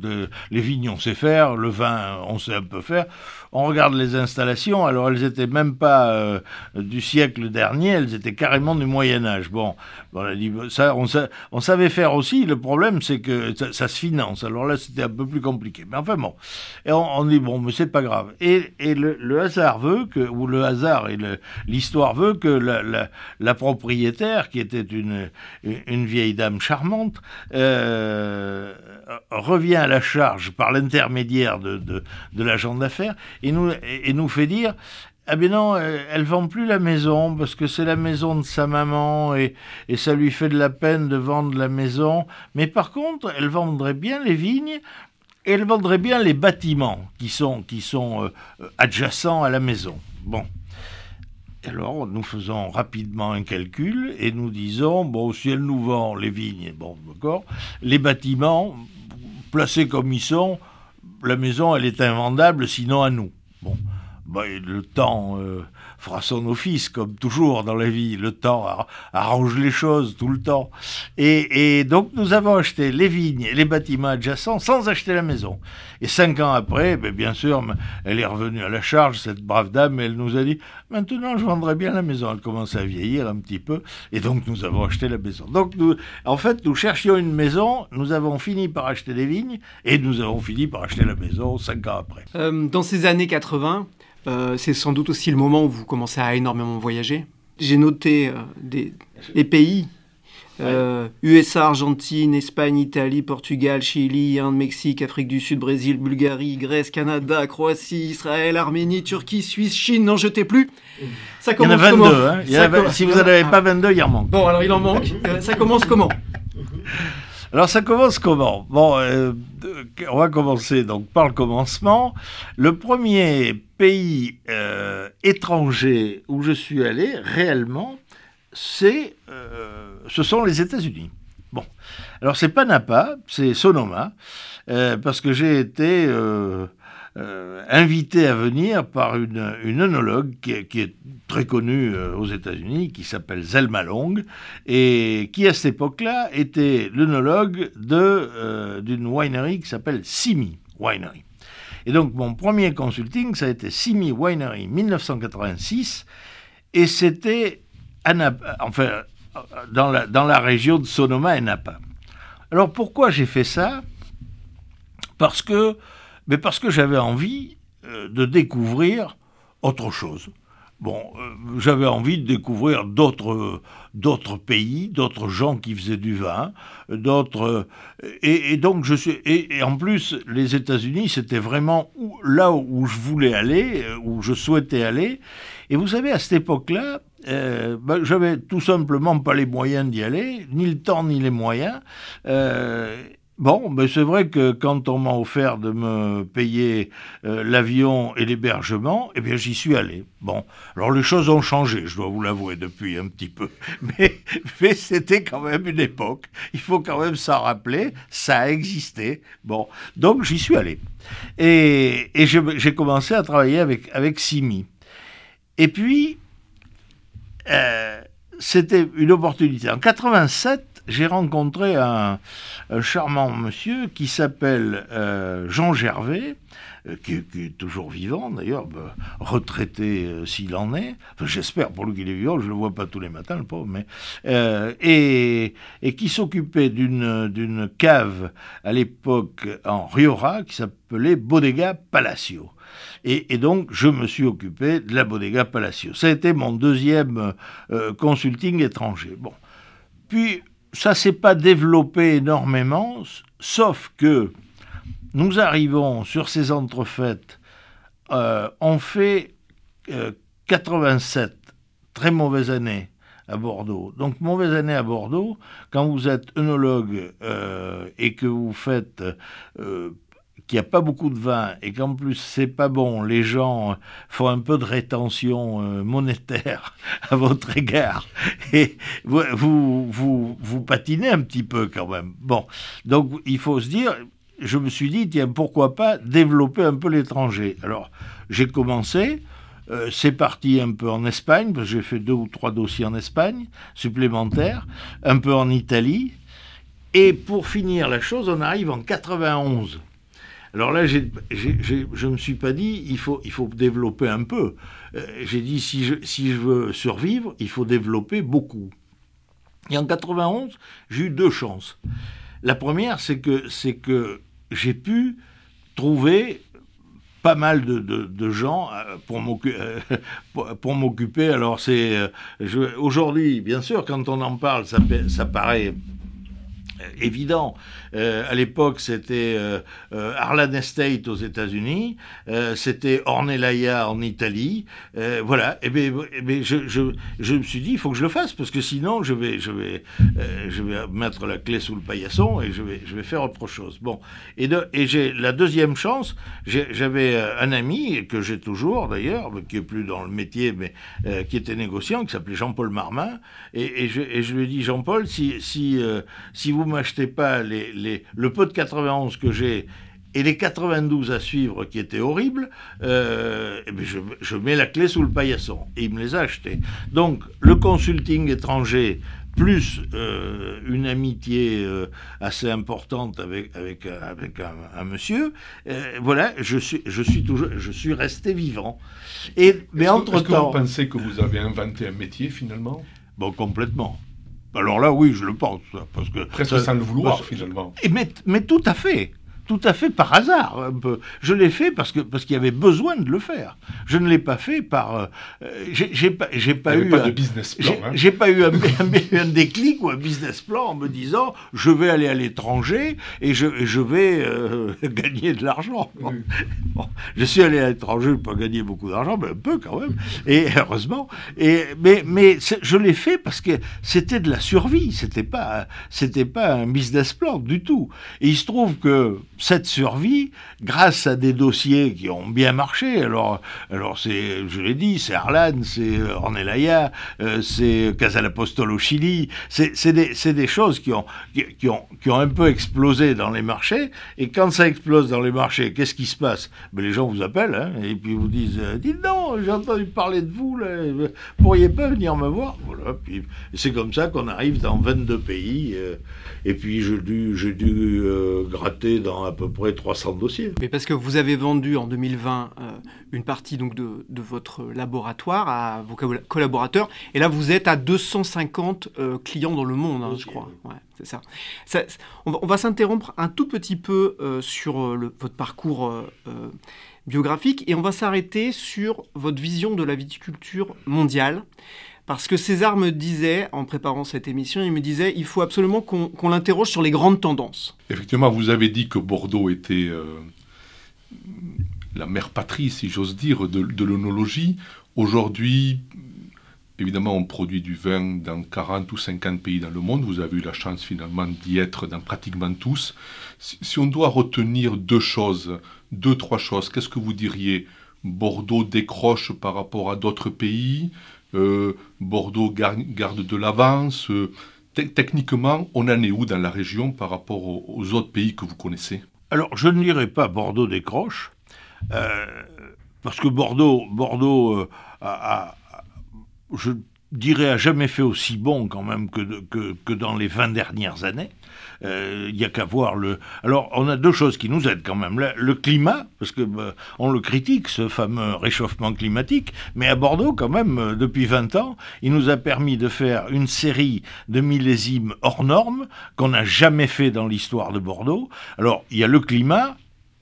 les vignes, on sait faire, le vin, on sait un peu faire. On regarde les installations, alors elles étaient même pas euh, du siècle dernier, elles étaient carrément du Moyen Âge. Bon, on a dit ça, on, savait faire aussi. Le problème, c'est que ça, se finance. Alors là, c'était un peu plus compliqué. Mais enfin bon, et on, dit bon, mais c'est pas grave. Et, le, hasard veut que, ou le hasard et l'histoire veut que la, propriétaire, qui était une vieille dame charmante, euh, revient à la charge par l'intermédiaire de, de, l'agent d'affaires et nous, et nous fait dire ah ben non, euh, elle vend plus la maison parce que c'est la maison de sa maman et, et, ça lui fait de la peine de vendre la maison. Mais par contre, elle vendrait bien les vignes et elle vendrait bien les bâtiments qui sont, qui sont euh, adjacents à la maison. Bon alors, nous faisons rapidement un calcul et nous disons, bon, si elle nous vend les vignes, bon, d'accord, les bâtiments, placés comme ils sont, la maison, elle est invendable, sinon à nous. Bon, ben, le temps euh, fera son office, comme toujours dans la vie. Le temps arrange les choses tout le temps. Et, donc, nous avons acheté les vignes et les bâtiments adjacents sans acheter la maison. Et cinq ans après, ben, bien sûr, elle est revenue à la charge, cette brave dame, et elle nous a dit Maintenant, je vendrai bien la maison. Elle commence à vieillir un petit peu. Et donc, nous avons acheté la maison. Donc, en fait, nous cherchions une maison. Nous avons fini par acheter des vignes. Et nous avons fini par acheter la maison cinq ans après.
Euh, dans ces années 80, euh, c'est sans doute aussi le moment où vous commencez à énormément voyager. J'ai noté euh, des, les pays USA, euh, Argentine, Espagne, Italie, Portugal, Chili, Inde, Mexique, Afrique du Sud, Brésil, Bulgarie, Grèce, Canada, Croatie, Israël, Arménie, Turquie, Suisse, Chine, n'en jetez plus.
Ça commence il y en a 22, hein. si vous n'en avez pas 22, il en manque.
Bon, alors il en manque. ça commence comment
Alors ça commence comment? Bon, euh, on va commencer donc par le commencement. Le premier pays euh, étranger où je suis allé réellement, c'est, euh, ce sont les États-Unis. Bon, alors c'est pas Napa, c'est Sonoma, parce que j'ai été euh, invité à venir par une, une qui, est très connue euh, aux États-Unis, qui s'appelle Zelma Long, et qui à cette époque-là était l'œnologue euh, d'une winery qui s'appelle Simi Winery. Et donc mon premier consulting, ça a été Simi Winery 1986, et c'était enfin, dans la, région de Sonoma et Napa. Alors pourquoi j'ai fait ça? Parce que parce que j'avais envie euh, de découvrir autre chose. Bon, euh, j'avais envie de découvrir d'autres d'autres pays, d'autres gens qui faisaient du vin, d'autres et, donc je suis et, en plus les États-Unis c'était vraiment là où je voulais aller, euh, où je souhaitais aller. Et vous savez à cette époque-là, euh, ben, j'avais tout simplement pas les moyens d'y aller, ni le temps ni les moyens. Euh, Bon, mais c'est vrai que quand on m'a offert de me payer euh, l'avion et l'hébergement, eh bien j'y suis allé. Bon, alors les choses ont changé, je dois vous l'avouer depuis un petit peu, mais, c'était quand même une époque. Il faut quand même s'en rappeler, ça a existé. Bon, donc j'y suis allé et, j'ai commencé à travailler avec avec Simi. Et puis euh, c'était une opportunité. En 87, j'ai rencontré un, charmant monsieur qui s'appelle euh, Jean Gervais, euh, qui, est toujours vivant d'ailleurs, bah, retraité euh, s'il en est. J'espère pour lui qu'il est vivant, je ne le vois pas tous les matins, le pauvre, mais. et, qui s'occupait d'une cave à l'époque en Riora qui s'appelait Bodega Palacio. Et, et, donc, je me suis occupé de la Bodega Palacio. Ça a été mon deuxième consulting étranger. Bon. Puis, ça s'est pas développé énormément, sauf que nous arrivons sur ces entrefaites, euh, on fait 87, euh, très mauvaise année à Bordeaux. Donc mauvaise année à Bordeaux, quand vous êtes œnologue euh, et que vous faites qu'il n'y a pas beaucoup de vin et qu'en plus c'est pas bon, les gens font un peu de rétention euh, monétaire à votre égard et vous, vous, vous, patinez un petit peu quand même. Bon, donc il faut se dire, je me suis dit, tiens, pourquoi pas développer un peu l'étranger? Alors j'ai commencé. Euh, c'est parti un peu en Espagne, parce que j'ai fait deux ou trois dossiers en Espagne supplémentaires, un peu en Italie, et pour finir la chose, on arrive en 91. Alors là, je ne me suis pas dit, il faut, il faut développer un peu. Euh, j'ai dit, si je, si je veux survivre, il faut développer beaucoup. Et en 91, j'ai eu deux chances. La première, c'est que, que j'ai pu trouver pas mal de, de, gens euh, pour m'occuper. Pour m'occuper. Alors c'est aujourd'hui, bien sûr, quand on en parle, ça, ça paraît évident. Euh, à l'époque, c'était euh, euh, Arlan Estate aux États-Unis, c'était Ornellaia en Italie. voilà. Et eh eh bien, je, je, je, me suis dit, il faut que je le fasse parce que sinon, je vais, mettre la clé sous le paillasson et je vais, faire autre chose. Bon. Et, j'ai la deuxième chance. J'avais un ami que j'ai toujours d'ailleurs, qui est plus dans le métier, mais qui était négociant, qui s'appelait Jean-Paul Marmin. Et, je, lui ai dit, Jean-Paul, si, si, si vous m'achetez pas les, le peu de 91 que j'ai et les 92 à suivre qui étaient horribles, euh, eh je, je, mets la clé sous le paillasson. Et il me les a achetés. Donc, le consulting étranger, plus euh, une amitié euh, assez importante avec, avec, avec un, monsieur, voilà, je suis, je, suis toujours, je suis resté vivant.
Et, mais entre-temps... Est-ce que vous pensez que vous avez inventé un métier, finalement?
Bon, complètement. Alors là, oui, je le pense. Parce que
Presque sans le vouloir, finalement.
mais, mais tout à fait. Tout à fait par hasard. Un peu. Je l'ai fait parce que parce qu'il y avait besoin de le faire. Je ne l'ai pas fait par. Euh, j'ai pas pas eu
pas de business plan.
J'ai hein. pas eu un, un, déclic ou un business plan en me disant je vais aller à l'étranger et je, je vais euh, gagner de l'argent. Bon, je suis allé à l'étranger, pas gagner beaucoup d'argent, mais un peu quand même. Et heureusement. Et mais mais je l'ai fait parce que c'était de la survie. C'était pas c'était pas un business plan du tout. Et il se trouve que cette survie, grâce à des dossiers qui ont bien marché, alors, alors c'est, je l'ai dit, c'est Arlan, c'est Ornelaya, euh, c'est Casalapostol au Chili, c'est des, des, choses qui ont, qui, ont, qui ont un peu explosé dans les marchés, et quand ça explose dans les marchés, qu'est-ce qui se passe? Ben, Les gens vous appellent, hein, et puis vous disent, euh, dites non, j'ai entendu parler de vous, là, vous pourriez pas venir me voir? Voilà, c'est comme ça qu'on arrive dans 22 pays, euh, et puis j'ai dû, j'ai dû gratter dans à peu près 300 dossiers.
Mais parce que vous avez vendu en 2020 euh, une partie donc de, votre laboratoire à vos collaborateurs, et là vous êtes à 250 euh, clients dans le monde, hein, je crois. Ouais, c'est ça. on va, s'interrompre un tout petit peu euh, sur le, votre parcours biographique et on va s'arrêter sur votre vision de la viticulture mondiale. Parce que César me disait, en préparant cette émission, il me disait, il faut absolument qu'on l'interroge sur les grandes tendances.
Effectivement, vous avez dit que Bordeaux était euh, la mère patrie, si j'ose dire, de, l'onologie. Aujourd'hui, évidemment, on produit du vin dans 40 ou 50 pays dans le monde. Vous avez eu la chance finalement d'y être dans pratiquement tous. si on doit retenir deux choses, deux, trois choses, qu'est-ce que vous diriez? Bordeaux décroche par rapport à d'autres pays? Bordeaux garde de l'avance. Euh, techniquement, on en est où dans la région par rapport aux, autres pays que vous connaissez?
Alors, je ne dirais pas Bordeaux décroche, euh, parce que Bordeaux, Bordeaux je dirais, a jamais fait aussi bon quand même que, que dans les 20 dernières années. Il euh, n'y a qu'à voir le. Alors, on a deux choses qui nous aident quand même. Le, climat, parce que bah, on le critique, ce fameux réchauffement climatique, mais à Bordeaux, quand même, euh, depuis 20 ans, il nous a permis de faire une série de millésimes hors normes qu'on n'a jamais fait dans l'histoire de Bordeaux. Alors, il y a le climat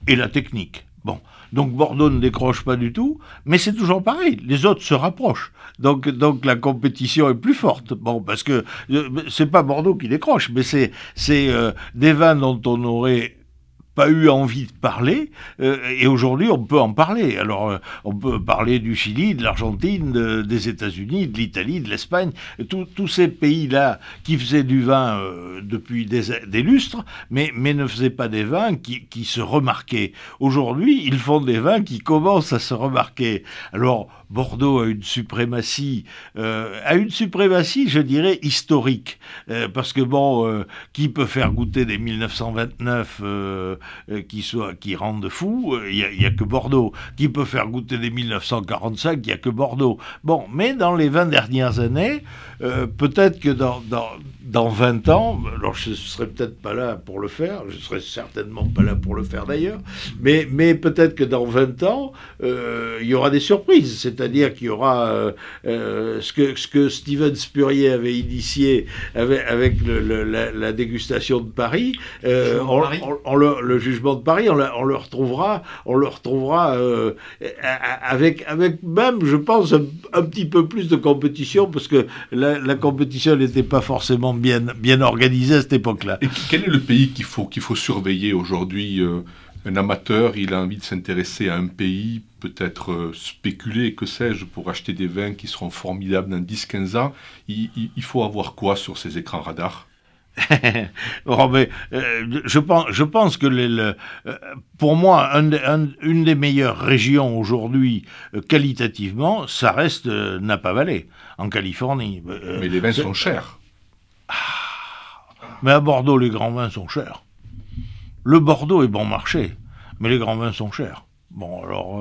et la technique. Bon, donc Bordeaux ne décroche pas du tout, mais c'est toujours pareil, les autres se rapprochent. Donc, donc la compétition est plus forte. Bon, parce que euh, c'est pas Bordeaux qui décroche, mais c'est c'est euh, des vins dont on aurait pas eu envie de parler, euh, et aujourd'hui on peut en parler. Alors euh, on peut parler du Chili, de l'Argentine, des États-Unis, de l'Italie, de l'Espagne, tous ces pays-là qui faisaient du vin euh, depuis des, des, lustres, mais, mais ne faisaient pas des vins qui, qui se remarquaient. Aujourd'hui, ils font des vins qui commencent à se remarquer. Alors Bordeaux a une suprématie, a une suprématie, je dirais, historique, parce que bon, qui peut faire goûter des 1929 euh, qui, soit, qui rendent fou, il euh, n'y a, que Bordeaux. Qui peut faire goûter des 1945, il n'y a que Bordeaux. Bon, mais dans les 20 dernières années, euh, peut-être que dans, dans, dans, 20 ans, alors je ne serai peut-être pas là pour le faire, je serai certainement pas là pour le faire d'ailleurs, mais, mais peut-être que dans 20 ans, il y aura des surprises, c'est-à-dire qu'il y aura ce, que, ce que Steven Spurrier avait initié avec, avec la, dégustation de Paris, on, on, le, le jugement de Paris, on, le retrouvera, on le retrouvera euh, avec, avec même, je pense, un, petit peu plus de compétition, parce que la, compétition n'était pas forcément bien, bien organisée à cette époque-là.
Et quel est le pays qu'il faut, faut surveiller aujourd'hui euh, Un amateur, il a envie de s'intéresser à un pays, peut-être euh, spéculer, que sais-je, pour acheter des vins qui seront formidables dans 10-15 ans. Il, il faut avoir quoi sur ces écrans radars?
mais, euh, je, pense, je pense que euh, pour moi, une des meilleures régions aujourd'hui, euh, qualitativement, ça reste Napa Valley, en Californie.
mais les vins sont chers. Ah,
mais à Bordeaux, les grands vins sont chers. Le Bordeaux est bon marché, mais les grands vins sont chers. Bon, alors,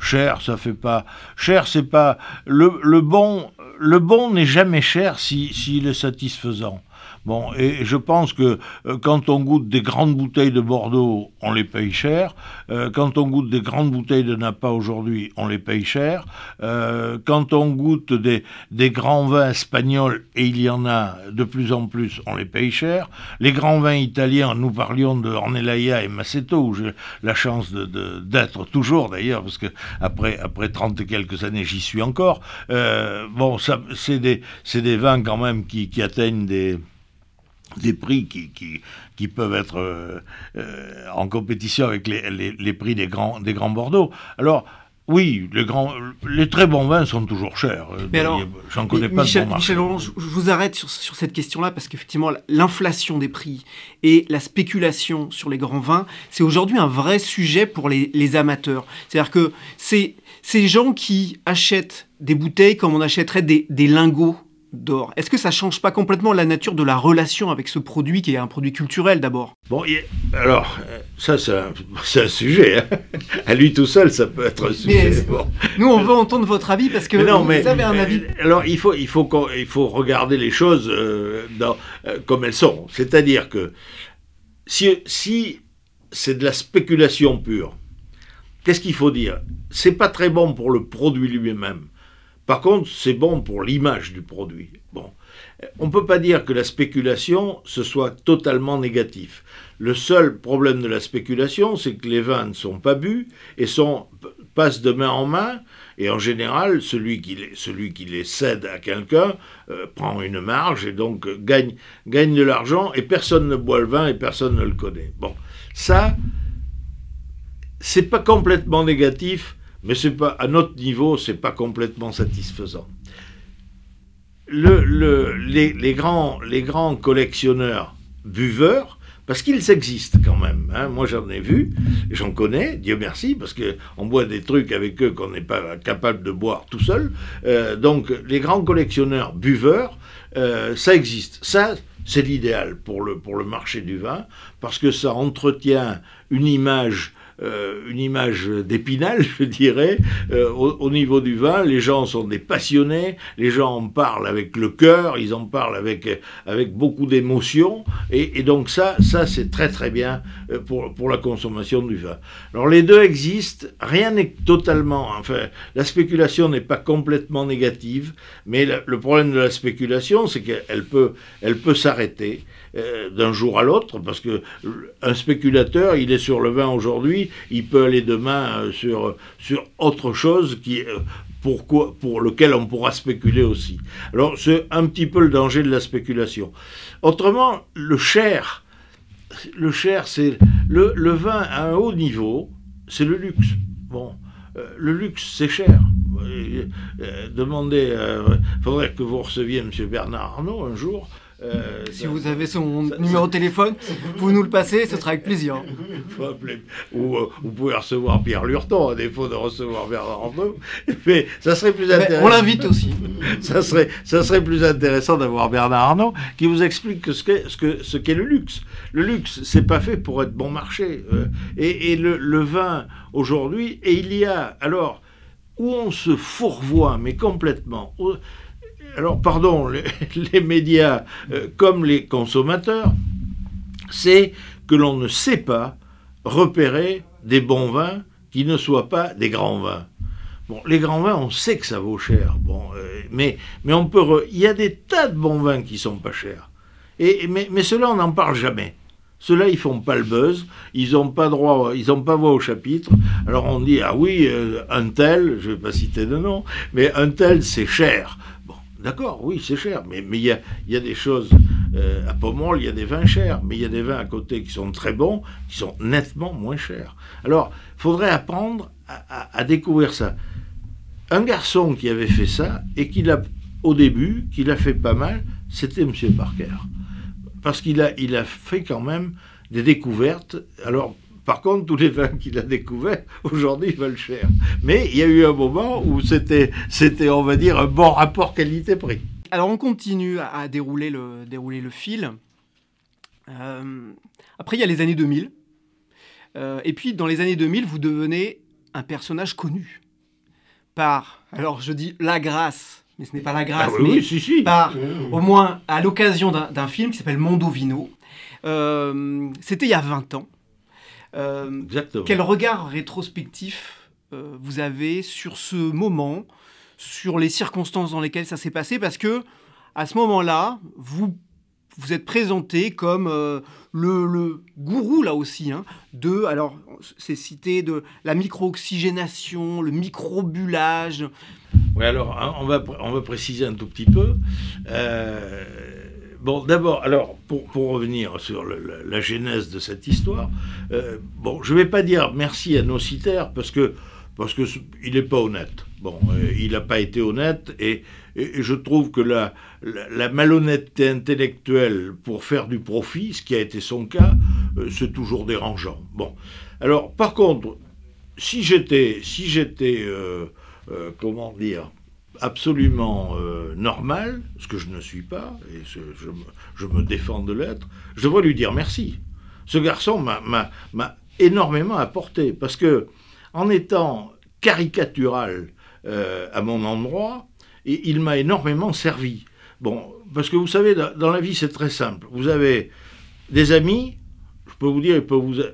cher, ça fait pas. Cher, c'est pas. Le, le bon, le bon n'est jamais cher s'il si, est satisfaisant. Bon, et je pense que euh, quand on goûte des grandes bouteilles de Bordeaux, on les paye cher. Euh, quand on goûte des grandes bouteilles de Napa aujourd'hui, on les paye cher. Euh, quand on goûte des, des grands vins espagnols, et il y en a de plus en plus, on les paye cher. Les grands vins italiens, nous parlions de Ornellaia et Maceto, où j'ai la chance d'être toujours d'ailleurs, parce que après, après 30 et quelques années, j'y suis encore. bon, c'est des, des vins quand même qui atteignent des des prix qui, qui, qui peuvent être euh, euh, en compétition avec les, les, les, prix des grands, des grands Bordeaux. Alors, oui, les, grands, les très bons vins sont toujours chers.
Mais alors, j'en connais pas Michel, de Michel je, vous arrête sur, sur cette question-là parce qu'effectivement, l'inflation des prix et la spéculation sur les grands vins, c'est aujourd'hui un vrai sujet pour les, les amateurs. C'est-à-dire que c'est ces gens qui achètent des bouteilles comme on achèterait des, des lingots d'or. Est-ce que ça change pas complètement la nature de la relation avec ce produit qui est un produit culturel d'abord?
Bon, alors, euh, ça c'est un, sujet. Hein. À lui tout seul, ça peut être un sujet.
Nous, on veut entendre votre avis parce que vous, avez un avis.
Euh, alors, il faut, il faut, il faut regarder les choses euh, dans, comme elles sont. C'est-à-dire que si, si c'est de la spéculation pure, qu'est-ce qu'il faut dire? C'est pas très bon pour le produit lui-même. Par contre, c'est bon pour l'image du produit. Bon. On ne peut pas dire que la spéculation, ce soit totalement négatif. Le seul problème de la spéculation, c'est que les vins ne sont pas bu et sont, passent de main en main, et en général, celui qui les, celui qui les cède à quelqu'un euh, prend une marge et donc gagne, gagne de l'argent, et personne ne boit le vin et personne ne le connaît. Bon, ça, c'est pas complètement négatif, mais c'est pas à notre niveau, c'est pas complètement satisfaisant. Le, les, grands, collectionneurs buveurs, parce qu'ils existent quand même. Hein. Moi, j'en ai vu, j'en connais, Dieu merci, parce qu'on boit des trucs avec eux qu'on n'est pas capable de boire tout seul. Euh, donc, les grands collectionneurs buveurs, euh, ça existe. Ça, c'est l'idéal pour le marché du vin, parce que ça entretient une image euh, une image d'épinal, je dirais. Euh, au, niveau du vin, les gens sont des passionnés, les gens en parlent avec le cœur, ils en parlent avec, avec beaucoup d'émotion, et, donc ça, ça c'est très très bien euh, pour, pour la consommation du vin. Alors les deux existent, rien n'est totalement, enfin, la spéculation n'est pas complètement négative, mais le problème de la spéculation, c'est qu'elle peut, elle peut s'arrêter. Euh, d'un jour à l'autre, parce que un spéculateur, il est sur le vin aujourd'hui, il peut aller demain euh, sur, sur autre chose qui, euh, pour, pour lequel on pourra spéculer aussi. Alors c'est un petit peu le danger de la spéculation. Autrement, le cher, le cher, c'est le, le vin à un haut niveau, c'est le luxe. Bon, le luxe, c'est cher. demandez, il faudrait que vous receviez M. Bernard Arnault un jour.
Euh, si vous avez son numéro de téléphone, vous nous le passez, ce sera avec plaisir.
Ou euh, vous pouvez recevoir Pierre Lurton, à défaut de recevoir Bernard Arnault. Mais ça serait plus intéressant.
on l'invite aussi.
ça, serait, ça serait plus intéressant d'avoir Bernard Arnault qui vous explique que ce qu'est ce que, ce qu'est le luxe. Le luxe, c'est pas fait pour être bon marché. Euh, et, et le, le vin, aujourd'hui, et il y a, alors, où on se fourvoie, mais complètement alors pardon, les, médias euh, comme les consommateurs, c'est que l'on ne sait pas repérer des bons vins qui ne soient pas des grands vins. Bon, les grands vins, on sait que ça vaut cher. Euh, mais, on peut. Il y a des tas de bons vins qui sont pas chers. Et, mais, mais on n'en parle jamais. Ceux-là, ils font pas le buzz, ils n'ont pas droit, ils n'ont pas voix au chapitre. Alors on dit ah oui, euh, un tel, je vais pas citer de nom, mais un tel c'est cher. D'accord, oui, c'est cher, mais il y, a, des choses. Euh, à Pomerol, il y a des vins chers, mais il y a des vins à côté qui sont très bons, qui sont nettement moins chers. Alors, il faudrait apprendre à, découvrir ça. Un garçon qui avait fait ça, et qui l'a, au début, qui l'a fait pas mal, c'était M. Parker. Parce qu'il a, a fait quand même des découvertes. Alors, par contre, tous les vins qu'il a découverts, aujourd'hui, valent cher. Mais il y a eu un moment où c'était, c'était on va dire, un bon rapport qualité-prix.
Alors, on continue à dérouler le, dérouler le fil. Euh, après, il y a les années 2000. Euh, et puis, dans les années 2000, vous devenez un personnage connu. Par, alors je dis la grâce mais ce n'est pas la grâce,
Ah oui,
mais
oui, si, si.
par, au moins à l'occasion d'un d'un film qui s'appelle Mondovino. Euh, C'était il y a 20 ans. Euh,
Exactement.
quel regard rétrospectif euh, vous avez sur ce moment, sur les circonstances dans lesquelles ça s'est passé? Parce que à ce moment-là, vous vous êtes présenté comme euh, le, le gourou là aussi hein, de alors c'est cité de la micro-oxygénation, le microbulage.
Oui, alors, hein, on va, on va préciser un tout petit peu. Euh, bon, d'abord, alors, pour, pour revenir sur la, genèse de cette histoire, euh, bon, je ne vais pas dire merci à Nocitaire parce que parce que il n'est pas honnête. Bon, euh, il n'a pas été honnête et, je trouve que la, la, malhonnêteté intellectuelle pour faire du profit, ce qui a été son cas, euh, c'est toujours dérangeant. Bon, alors, par contre, si j'étais, si j'étais, comment dire, absolument euh, normal, ce que je ne suis pas, et je, me, défends de l'être, je devrais lui dire merci. Ce garçon m'a- énormément apporté, parce que en étant caricatural euh, à mon endroit, et il m'a énormément servi. Bon, parce que vous savez, dans, la vie, c'est très simple. Vous avez des amis, je peux vous dire,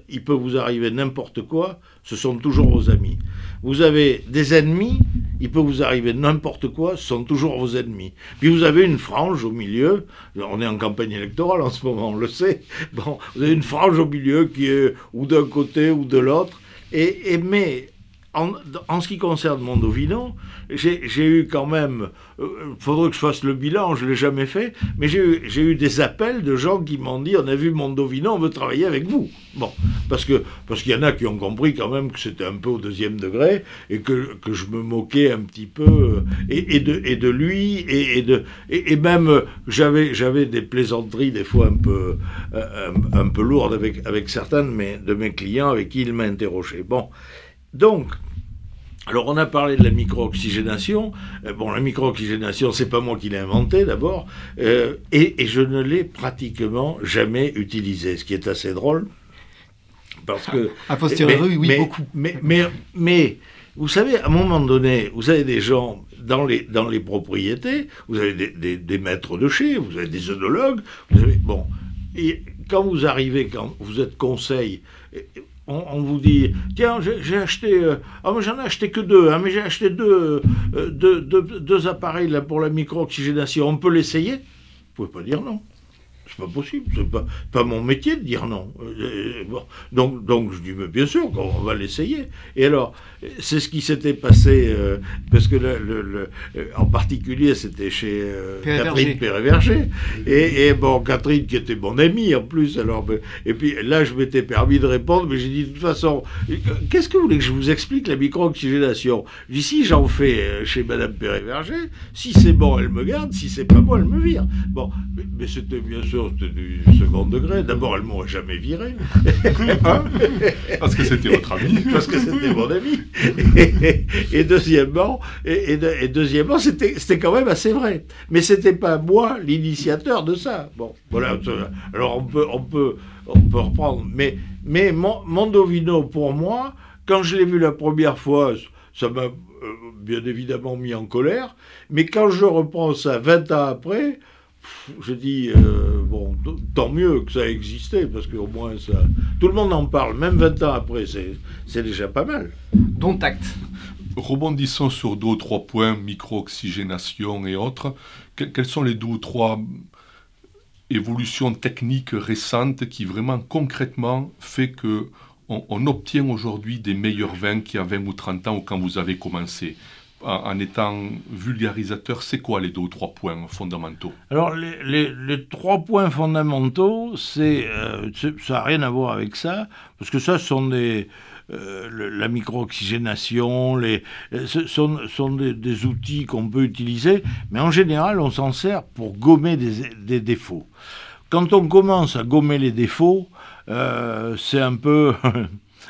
il peut vous arriver n'importe quoi, ce sont toujours vos amis. Vous avez des ennemis, il peut vous arriver n'importe quoi, ce sont toujours vos ennemis. Puis vous avez une frange au milieu, on est en campagne électorale en ce moment, on le sait, bon, vous avez une frange au milieu qui est ou d'un côté ou de l'autre, et, mais en, en ce qui concerne Mondovino, j'ai eu quand même, il faudrait que je fasse le bilan, je ne l'ai jamais fait, mais j'ai eu, des appels de gens qui m'ont dit on a vu Mondovino, on veut travailler avec vous. Bon, parce que parce qu'il y en a qui ont compris quand même que c'était un peu au deuxième degré et que, que je me moquais un petit peu euh, et, de, et de lui et, de, et, même euh, j'avais des plaisanteries des fois un peu, euh, un, peu lourdes avec, avec certains de mes, de mes clients avec qui il m'a interrogé. Bon, donc, alors on a parlé de la micro-oxygénation. Euh, bon, la micro-oxygénation, c'est pas moi qui l'ai inventé d'abord, euh, et, et je ne l'ai pratiquement jamais utilisée, ce qui est assez drôle, parce que
A posteriori, oui,
mais,
beaucoup.
Mais, mais, mais, vous savez, à un moment donné, vous avez des gens dans les, dans les propriétés, vous avez des, des, des maîtres de chez, vous avez des œnologues, vous avez, bon, et quand vous arrivez, quand vous êtes conseil, on, vous dit, tiens, j'ai acheté, euh, ah j'en ai acheté que deux, hein, mais j'ai acheté deux, euh, deux, deux, deux appareils là, pour la micro-oxygénation, on peut l'essayer? Vous pouvez pas dire non. C'est pas possible, c'est pas, pas mon métier de dire non. Euh, bon. donc, donc je dis, mais bien sûr, on va l'essayer. Et alors, c'est ce qui s'était passé, euh, parce que le, le, le, euh, en particulier, c'était chez euh, Catherine Perret-Verger. Et, et, bon, Catherine qui était mon amie en plus, alors, et puis là, je m'étais permis de répondre, mais j'ai dit, de toute façon, qu'est-ce que vous voulez que je vous explique la micro-oxygénation? Si j'en fais euh, chez Madame Perret-Verger, si c'est bon, elle me garde, si c'est pas bon, elle me vire. Bon, mais c'était bien sûr du second degré. D'abord, elle m'aurait jamais viré.
Parce que c'était votre ami.
Parce que c'était mon ami. Et, et deuxièmement, et, et, et deuxièmement, c'était quand même assez vrai. Mais c'était pas moi l'initiateur de ça. Bon, voilà. Alors on peut on peut on peut reprendre. Mais mais Mondovino pour moi, quand je l'ai vu la première fois, ça m'a euh, bien évidemment mis en colère. Mais quand je reprends ça 20 ans après je dis, euh, bon, tant mieux que ça existait, parce qu'au moins ça. Tout le monde en parle, même 20 ans après, c'est déjà pas mal.
Dont acte.
Rebondissons sur deux ou trois points, micro-oxygénation et autres. Que, quelles sont les deux ou trois évolutions techniques récentes qui vraiment concrètement fait que on, on obtient aujourd'hui des meilleurs vins qu'il y a 20 ou 30 ans ou quand vous avez commencé? En étant vulgarisateur, c'est quoi les deux ou trois points fondamentaux?
Alors, les, trois points fondamentaux, c'est euh, ça n'a rien à voir avec ça, parce que ça, sont des, euh, la micro-oxygénation, les, ce sont, sont des, outils qu'on peut utiliser, mais en général, on s'en sert pour gommer des, défauts. Quand on commence à gommer les défauts, euh, c'est un peu...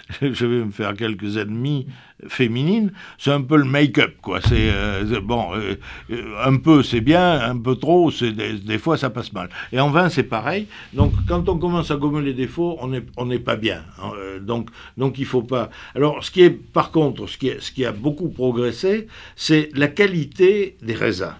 je vais me faire quelques ennemis féminines, c'est un peu le make-up, quoi. C'est euh, bon, euh, un peu c'est bien, un peu trop, c'est des, fois ça passe mal. Et en vin c'est pareil. Donc quand on commence à gommer les défauts, on n'est on n'est pas bien. Hein. Donc donc il faut pas. Alors ce qui est par contre, ce qui est, ce qui a beaucoup progressé, c'est la qualité des raisins.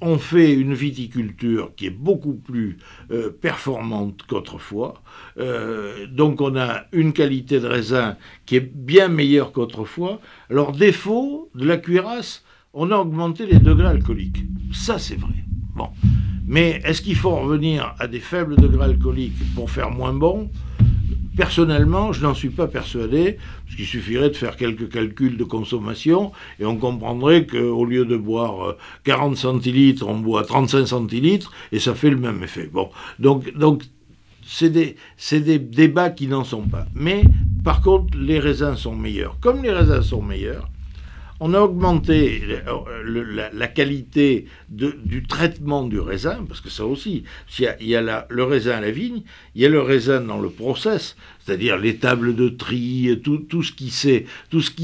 On fait une viticulture qui est beaucoup plus euh, performante qu'autrefois. Euh, donc on a une qualité de raisin qui est bien meilleure qu'autrefois. Alors défaut de la cuirasse, on a augmenté les degrés alcooliques. Ça c'est vrai. Bon. Mais est-ce qu'il faut revenir à des faibles degrés alcooliques pour faire moins bon? Personnellement, je n'en suis pas persuadé, parce qu'il suffirait de faire quelques calculs de consommation et on comprendrait qu'au lieu de boire 40 euh, centilitres, on boit 35 centilitres et ça fait le même effet. Bon, donc, donc c'est des, des, débats qui n'en sont pas. Mais par contre, les raisins sont meilleurs. Comme les raisins sont meilleurs, on a augmenté la, qualité du traitement du raisin, parce que ça aussi, il y a, le raisin à la vigne, il y a le raisin dans le process, c'est-à-dire les tables de tri, tout, ce qui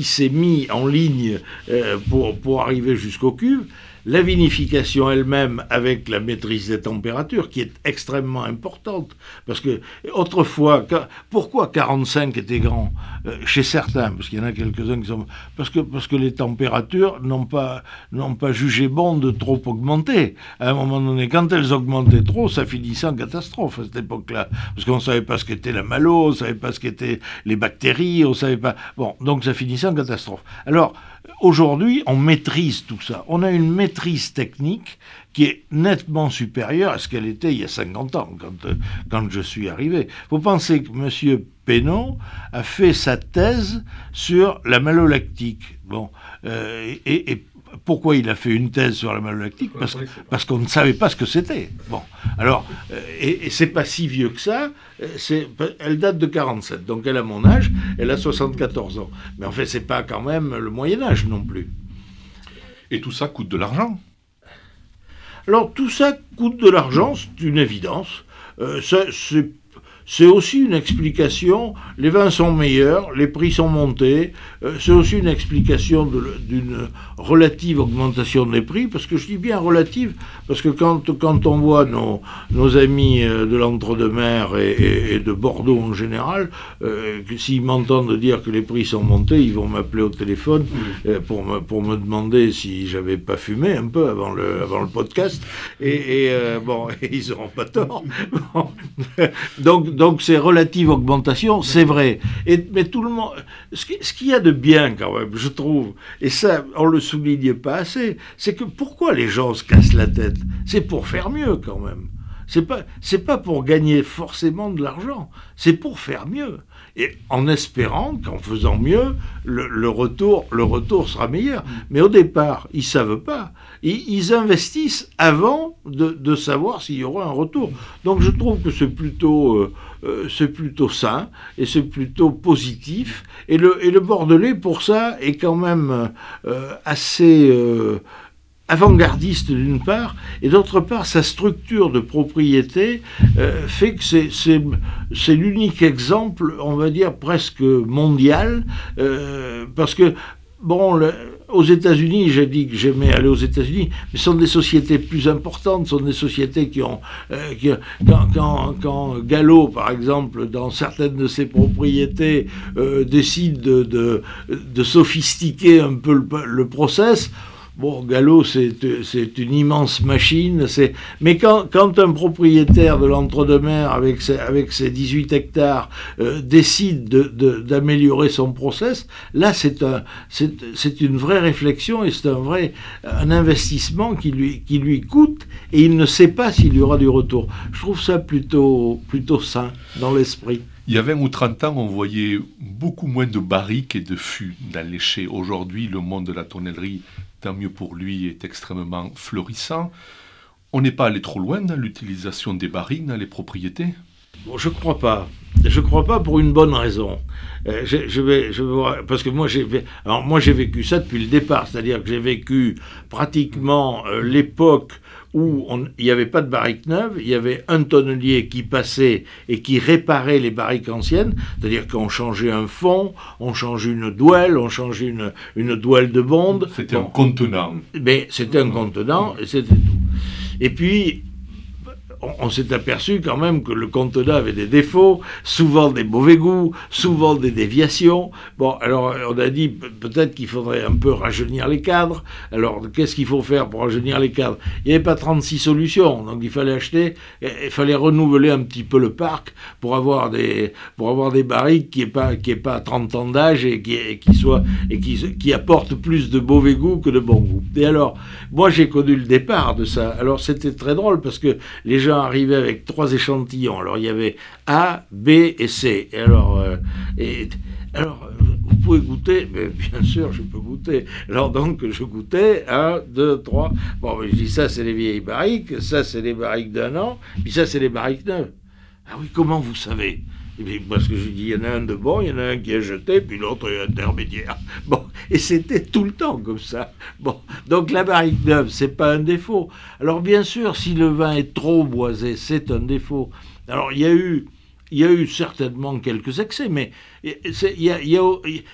s'est mis en ligne euh, pour, pour arriver jusqu'au cube la vinification elle-même avec la maîtrise des températures qui est extrêmement importante. Parce que autrefois, pourquoi 45 était grand Chez certains, parce qu'il y en a quelques-uns qui sont... Parce que, parce que les températures n'ont pas, n'ont pas jugé bon de trop augmenter. À un moment donné, quand elles augmentaient trop, ça finissait en catastrophe à cette époque-là. Parce qu'on ne savait pas ce qu'était la malo, on ne savait pas ce qu'étaient les bactéries, on ne savait pas... Bon, donc ça finissait en catastrophe. Alors, Aujourd'hui, on maîtrise tout ça. On a une maîtrise technique qui est nettement supérieure à ce qu'elle était il y a 50 ans, quand, euh, quand je suis arrivé. Vous pensez que M. Pénon a fait sa thèse sur la malolactique. Bon, euh, et, pourquoi il a fait une thèse sur la malolactique Parce, parce qu'on ne savait pas ce que c'était. Bon, alors, euh, et, et c'est pas si vieux que ça. C'est, elle date de 47, donc elle a mon âge. Elle a 74 ans. Mais en fait, c'est pas quand même le Moyen Âge non plus.
Et tout ça coûte de l'argent.
Alors tout ça coûte de l'argent, c'est une évidence. Euh, c'est c'est aussi une explication, les vins sont meilleurs, les prix sont montés, euh, c'est aussi une explication d'une relative augmentation des prix, parce que je dis bien relative, parce que quand, quand on voit nos, nos amis euh, de l'entre-deux-mer et, de Bordeaux en général, euh, s'ils m'entendent dire que les prix sont montés, ils vont m'appeler au téléphone pour, me, pour me demander si j'avais pas fumé un peu avant le, avant le podcast, et, et bon, ils n'auront pas tort. Donc, donc ces relatives augmentations, c'est vrai. Et, mais tout le monde, ce qu'il y a de bien quand même, je trouve, et ça, on le souligne pas assez, c'est que pourquoi les gens se cassent la tête? C'est pour faire mieux quand même. C'est pas, c'est pas pour gagner forcément de l'argent, c'est pour faire mieux. Et en espérant qu'en faisant mieux, le, retour, le retour sera meilleur. Mais au départ, ils savent pas. Ils, investissent avant de, savoir s'il y aura un retour. Donc je trouve que c'est plutôt, euh, euh, c'est plutôt sain et c'est plutôt positif. Et le, et le Bordelais, pour ça, est quand même euh, assez avant-gardiste d'une part, et d'autre part, sa structure de propriété euh, fait que c'est l'unique exemple, on va dire, presque mondial, euh, parce que, bon, aux États-Unis, j'ai dit que j'aimais aller aux États-Unis, mais ce sont des sociétés plus importantes, ce sont des sociétés qui ont. Euh, quand, Gallo, par exemple, dans certaines de ses propriétés, décide de, de, de, sophistiquer un peu le, le process, Bon, Gallo, c'est une immense machine. Mais quand, un propriétaire de l'entre-deux-mer, avec ses, avec ses 18 hectares, euh, décide d'améliorer son process, là, c'est un, une vraie réflexion et c'est un vrai un investissement qui lui, qui lui coûte et il ne sait pas s'il y aura du retour. Je trouve ça plutôt, plutôt sain dans l'esprit.
Il y a 20 ou 30 ans, on voyait beaucoup moins de barriques et de fûts dans les Aujourd'hui, le monde de la tonnellerie tant mieux pour lui, est extrêmement florissant. On n'est pas allé trop loin dans l'utilisation des barils dans les propriétés
bon, Je crois pas. Je crois pas pour une bonne raison. Euh, je, vais, je vais, parce que moi j'ai, alors moi j'ai vécu ça depuis le départ, c'est-à-dire que j'ai vécu pratiquement euh, l'époque où il n'y avait pas de barrique neuve, il y avait un tonnelier qui passait et qui réparait les barriques anciennes, c'est-à-dire qu'on changeait un fond, on changeait une douelle, on changeait une, une douelle de bonde.
C'était un contenant.
Mais c'était un contenant et c'était tout. Et puis, on, s'est aperçu quand même que le contenant avait des défauts, souvent des mauvais goûts, souvent des déviations. Bon, alors on a dit peut-être qu'il faudrait un peu rajeunir les cadres. Alors qu'est-ce qu'il faut faire pour rajeunir les cadres? Il n'y avait pas 36 solutions, donc il fallait acheter, il fallait renouveler un petit peu le parc pour avoir des, pour avoir des barriques qui n'aient pas, pas 30 ans d'âge et qui, qui, et qui, qui apportent plus de mauvais goûts que de bons goûts. Et alors, moi j'ai connu le départ de ça. Alors c'était très drôle parce que les gens arrivaient avec trois échantillons. Alors il y avait A, B et C. Et alors, euh, alors vous pouvez goûter, mais bien sûr je peux goûter. Alors donc je goûtais, 1, 2, 3. Bon, je dis ça c'est les vieilles barriques, ça c'est les barriques d'un an, puis ça c'est les barriques neuves. Ah oui, comment vous savez? Parce que j'ai dit, il y en a un de bon, il y en a un qui est jeté, puis l'autre est intermédiaire. Bon, et c'était tout le temps comme ça. Bon, donc la barrique neuve, c'est pas un défaut. Alors bien sûr, si le vin est trop boisé, c'est un défaut. Alors il y a eu, il y a eu certainement quelques excès, mais il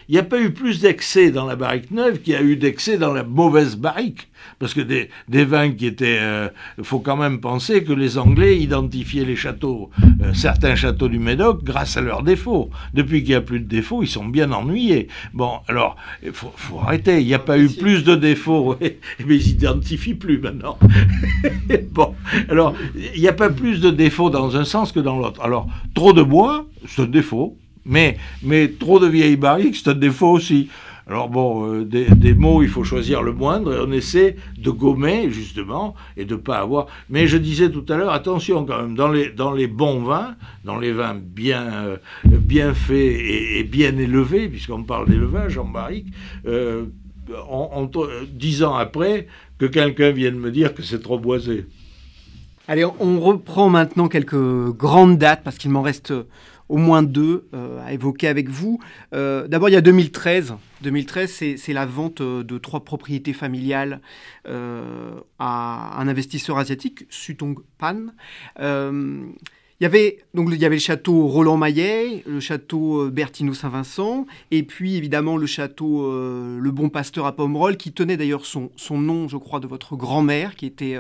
n'y a, pas eu plus d'excès dans la barrique neuve qu'il y a eu d'excès dans la mauvaise barrique. Parce que des, vins qui étaient... Il euh, faut quand même penser que les Anglais identifiaient les châteaux, euh, certains châteaux du Médoc, grâce à leurs défauts. Depuis qu'il n'y a plus de défauts, ils sont bien ennuyés. Bon, alors, il faut, arrêter. Il n'y a pas eu plus de défauts. mais ils n'identifient plus maintenant. bon, alors, il n'y a pas plus de défauts dans un sens que dans l'autre. Alors, trop de bois, c'est un défaut. Mais, mais trop de vieilles barriques, c'est un défaut aussi. Alors bon, euh, des, mots, il faut choisir le moindre et on essaie de gommer justement et de pas avoir. Mais je disais tout à l'heure, attention quand même, dans les, dans les bons vins, dans les vins bien, euh, bien faits et, bien élevés, puisqu'on parle d'élevage en barrique, euh, dix ans après, que quelqu'un vienne me dire que c'est trop boisé.
Allez, on reprend maintenant quelques grandes dates parce qu'il m'en reste au moins deux euh, à évoquer avec vous. Euh, d'abord, il y a 2013. 2013, c'est la vente euh, de trois propriétés familiales à un investisseur asiatique, Sutong Pan. Il y, avait, donc, il y avait le château Roland Maillet, le château Bertino Saint-Vincent, et puis évidemment le château Le Bon Pasteur à Pomerol, qui tenait d'ailleurs son, son, nom, je crois, de votre grand-mère, qui, était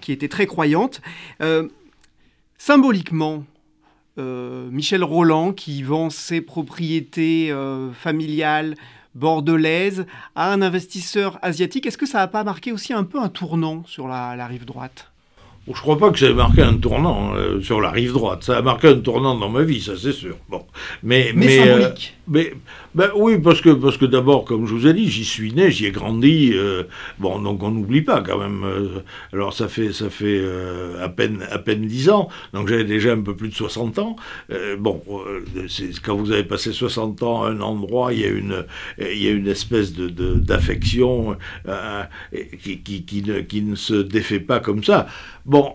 qui était très croyante. symboliquement, euh, Michel Roland qui vend ses propriétés euh, familiales bordelaises à un investisseur asiatique. Est-ce que ça n'a pas marqué aussi un peu un tournant sur la, rive droite?
Je ne crois pas que ça ait marqué un tournant euh, sur la rive droite. Ça a marqué un tournant dans ma vie, ça c'est sûr. Bon.
Mais, mais, symbolique.
Mais ben oui, parce que, parce que d'abord, comme je vous ai dit, j'y suis né, j'y ai grandi. Euh, bon, donc on n'oublie pas quand même. Euh, alors ça fait, ça fait euh, à peine à peine 10 ans, donc j'avais déjà un peu plus de 60 ans. bon, quand vous avez passé 60 ans à un endroit, il y a une, il y a une espèce de, d'affection qui, qui, qui, ne, qui ne se défait pas comme ça. Bon,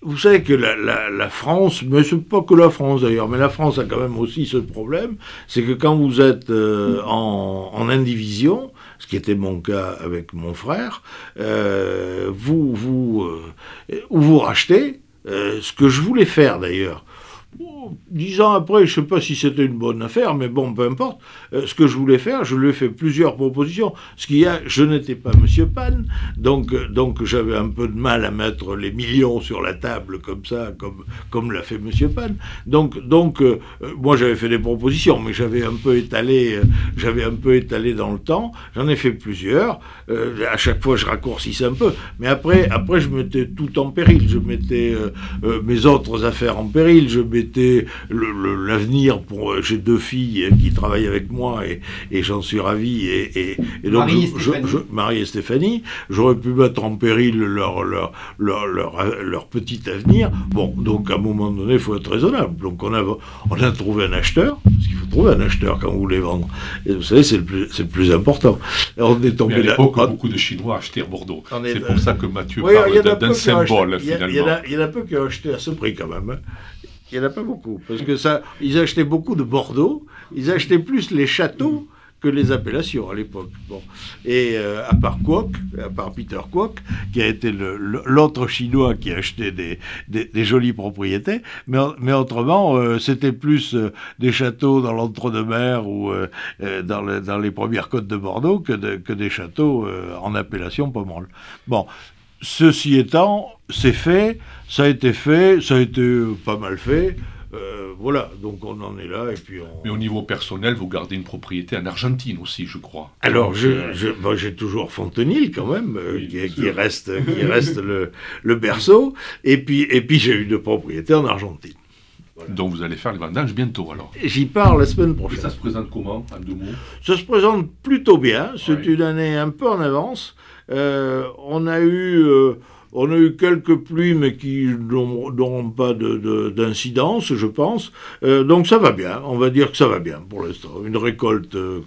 vous savez que la, France, mais c'est pas que la France d'ailleurs, mais la France a quand même aussi ce problème, c'est que quand vous êtes euh, en, indivision, ce qui était mon cas avec mon frère, euh, vous vous euh, vous rachetez, ce que je voulais faire d'ailleurs, Dix ans après, je ne sais pas si c'était une bonne affaire, mais bon, peu importe. Euh, ce que je voulais faire, je lui ai fait plusieurs propositions. Ce qui a, je n'étais pas Monsieur Pan, donc, euh, donc j'avais un peu de mal à mettre les millions sur la table comme ça, comme, comme l'a fait Monsieur Pan. Donc, donc euh, moi j'avais fait des propositions, mais j'avais un peu étalé, un peu étalé dans le temps. J'en ai fait plusieurs. à chaque fois, je raccourcissais un peu, mais après, après, je mettais tout en péril. Je mettais mes autres affaires en péril. Je mettais l'avenir pour. Euh, j'ai deux filles qui travaillent avec moi et, et j'en suis ravi. Et,
et, donc, Marie,
je,
et
je, Marie et Stéphanie, j'aurais pu mettre en péril leur, leur, leur, leur, petit avenir. Bon, donc à un moment donné, il faut être raisonnable. Donc on a, on a trouvé un acheteur, parce qu'il faut trouver un acheteur quand vous voulez vendre. Et vous savez, c'est le plus, c'est le plus important.
on est tombé là. beaucoup de Chinois achetaient Bordeaux. C'est pour ça que Mathieu parle d'un symbole, finalement.
Il y, en a peu qui ont acheté à ce prix quand même. Hein. Il n'y en a pas beaucoup. Parce que ça, ils achetaient beaucoup de Bordeaux, ils achetaient plus les châteaux que les appellations à l'époque. Bon. Et euh, à part Kwok, à part Peter Kwok, qui a été l'autre chinois qui a acheté des, des, jolies propriétés, mais, autrement, euh, c'était plus euh, des châteaux dans l'entre-deux-mer ou dans, dans, les premières côtes de Bordeaux que, que des châteaux en appellation Pomerol. Bon, ceci étant, c'est fait, ça a été fait, ça a été pas mal fait. Euh, voilà, donc on en est là et puis on...
Mais au niveau personnel, vous gardez une propriété en Argentine aussi, je crois.
Alors, je, je, j'ai toujours Fontenil quand même, euh,
Oui,
qui, reste, qui reste le, le berceau, et puis, et puis j'ai eu de propriétés en Argentine.
Donc vous allez faire les vendanges bientôt alors.
J'y pars la semaine
Et
prochaine.
ça se présente comment, en deux mots?
Ça se présente plutôt bien. C'est
Ouais.
une année un peu en avance. Euh, on a eu, euh, on a eu quelques pluies, mais qui n'ont- n'auront pas de- de- d'incidence, je pense. Euh, donc ça va bien. On va dire que ça va bien pour l'instant. Une récolte euh,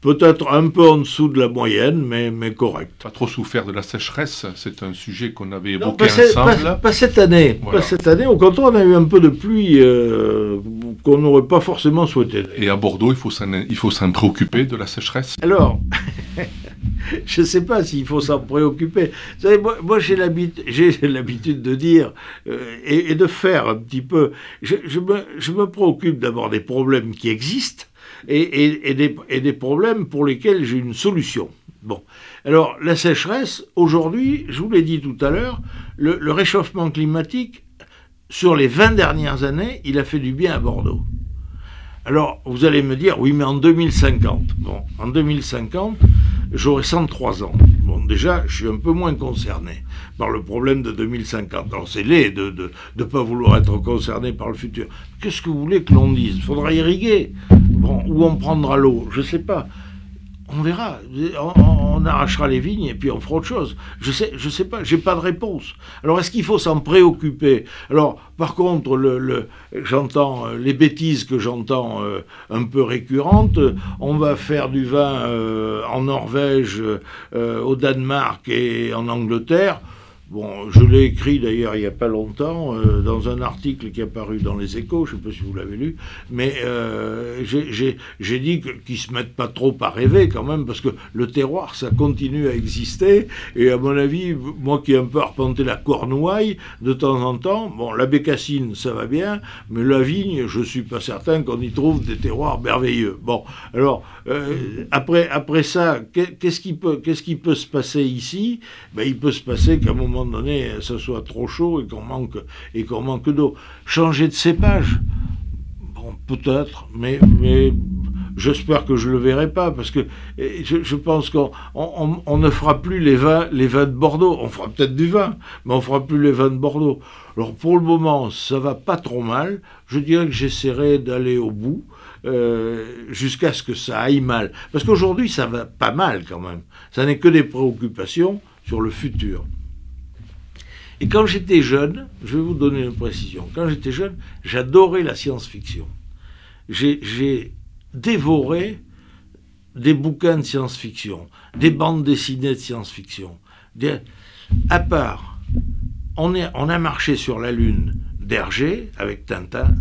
peut-être un peu en dessous de la moyenne, mais, mais correcte.
Pas trop souffert de la sécheresse, c'est un sujet qu'on avait
Non,
évoqué
pas, cette-
ensemble.
pas- pas cette année.
Voilà.
Pas cette année. Au contraire, on a eu un peu de pluie euh, qu'on n'aurait pas forcément souhaité.
Et à Bordeaux, il faut s'en il faut s'en préoccuper de la sécheresse.
Alors, je ne sais pas s'il faut s'en préoccuper. Vous savez, moi, j'ai l'habitude, de dire euh, et, de faire un petit peu. Je, me, préoccupe d'abord des problèmes qui existent et, des, problèmes pour lesquels j'ai une solution. Bon. Alors, la sécheresse, aujourd'hui, je vous l'ai dit tout à l'heure, le réchauffement climatique, sur les 20 dernières années, il a fait du bien à Bordeaux. Alors, vous allez me dire, oui, mais en 2050, bon, en 2050, j'aurai 103 ans. Bon, déjà, je suis un peu moins concerné par le problème de 2050. Alors, c'est laid de ne pas vouloir être concerné par le futur. Qu'est-ce que vous voulez que l'on dise? Faudra irriguer. Bon, où on prendra l'eau? Je ne sais pas. On verra. Arrachera les vignes et puis on fera autre chose. Je sais, je sais pas. J'ai pas de réponse. Alors est-ce qu'il faut s'en préoccuper? Alors, par contre, le, j'entends euh, les bêtises que j'entends euh, un peu récurrentes. On va faire du vin euh, en Norvège, au Danemark et en Angleterre. Bon, je l'ai écrit d'ailleurs il n'y a pas longtemps euh, dans un article qui est apparu dans les Échos, je ne sais pas si vous l'avez lu, mais euh, j'ai- dit qu'ils se mettent pas trop à rêver quand même, parce que le terroir, ça continue à exister, et à mon avis, moi qui ai un peu arpenté la Cornouaille, de temps en temps, bon, la bécassine, ça va bien, mais la vigne, je suis pas certain qu'on y trouve des terroirs merveilleux. Bon, alors, euh, après, après ça, qu'est- qu'est-ce qui, peut, qui peut se passer ici? Ben, Il peut se passer qu'à un moment donné, ça soit trop chaud et qu'on manque, et qu'on manque d'eau. Changer de cépage Bon, peut-être, mais, mais j'espère que je le verrai pas, parce que eh, je, pense qu'on on, on- on ne fera plus les vins, les vins de Bordeaux. On fera peut-être du vin, mais on fera plus les vins de Bordeaux. Alors pour le moment, ça va pas trop mal. Je dirais que j'essaierai d'aller au bout. euh, jusqu'à ce que ça aille mal. Parce qu'aujourd'hui, ça va pas mal quand même. Ça n'est que des préoccupations sur le futur. Et quand j'étais jeune, je vais vous donner une précision, quand j'étais jeune, j'adorais la science-fiction. J'ai dévoré des bouquins de science-fiction, des bandes dessinées de science-fiction. À part, on, est, on a marché sur la Lune d'Hergé avec Tintin,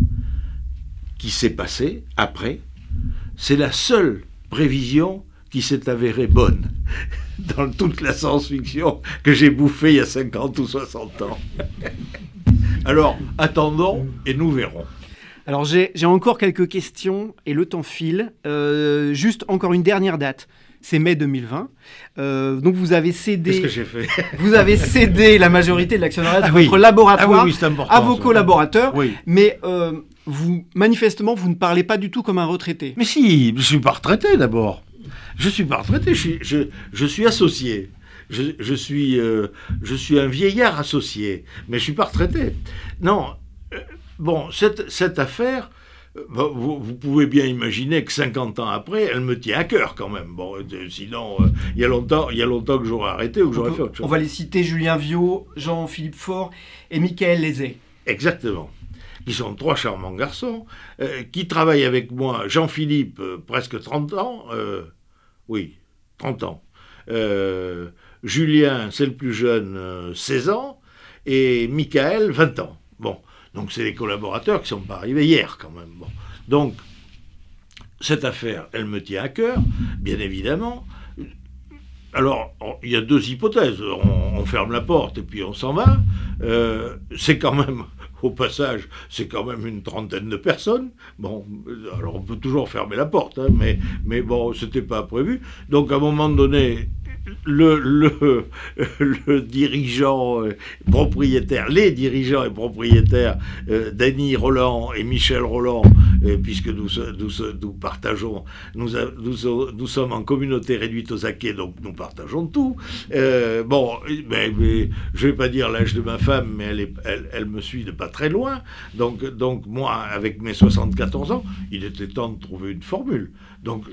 qui s'est passé après. C'est la seule prévision qui s'est avérée bonne dans toute la science-fiction que j'ai bouffée il y a 50 ou 60 ans. Alors, attendons et nous verrons.
Alors j'ai encore quelques questions et le temps file. Euh, juste encore une dernière date. C'est mai 2020. Euh, donc vous avez cédé,
que j'ai fait?
vous avez cédé la majorité de l'actionnariat de
Ah oui.
votre laboratoire
Ah oui,
à vos collaborateurs. Mais euh, vous, manifestement, vous ne parlez pas du tout comme un retraité.
Mais si, je suis pas retraité d'abord. Je suis pas retraité, je suis, je, je suis associé. Je, je suis, euh, je suis un vieillard associé, mais je suis pas retraité. Non, euh, bon, cette, cette affaire, euh, bon, vous, vous pouvez bien imaginer que 50 ans après, elle me tient à cœur quand même. Bon, sinon, euh, il y a longtemps, il y a longtemps que j'aurais arrêté ou que j'aurais fait autre chose.
On va les citer Julien Viau, Jean-Philippe Faure et Michael Lézé.
Exactement. Qui sont trois charmants garçons, euh, qui travaillent avec moi, Jean-Philippe, euh, presque 30 ans, oui, 30 ans. Euh, Julien, c'est le plus jeune, euh, 16 ans, et Michael, 20 ans. Bon, donc c'est les collaborateurs qui sont pas arrivés hier quand même. Bon. Donc, cette affaire, elle me tient à cœur, bien évidemment. Alors, il y a deux hypothèses. On, on ferme la porte et puis on s'en va. Euh, c'est quand même, au passage, c'est quand même une trentaine de personnes. Bon, alors on peut toujours fermer la porte, hein, mais, mais bon, c'était pas prévu. Donc à un moment donné, le, le, dirigeant euh, propriétaire, les dirigeants et propriétaires, euh, Denis Roland et Michel Roland, euh, puisque nous, nous, nous, partageons, nous, nous, sommes en communauté réduite aux acquets, donc nous partageons tout. bon, mais, je ne vais pas dire l'âge de ma femme, mais elle, est, elle, elle, me suit de pas très loin. Donc, donc moi, avec mes 74 ans, il était temps de trouver une formule. Donc,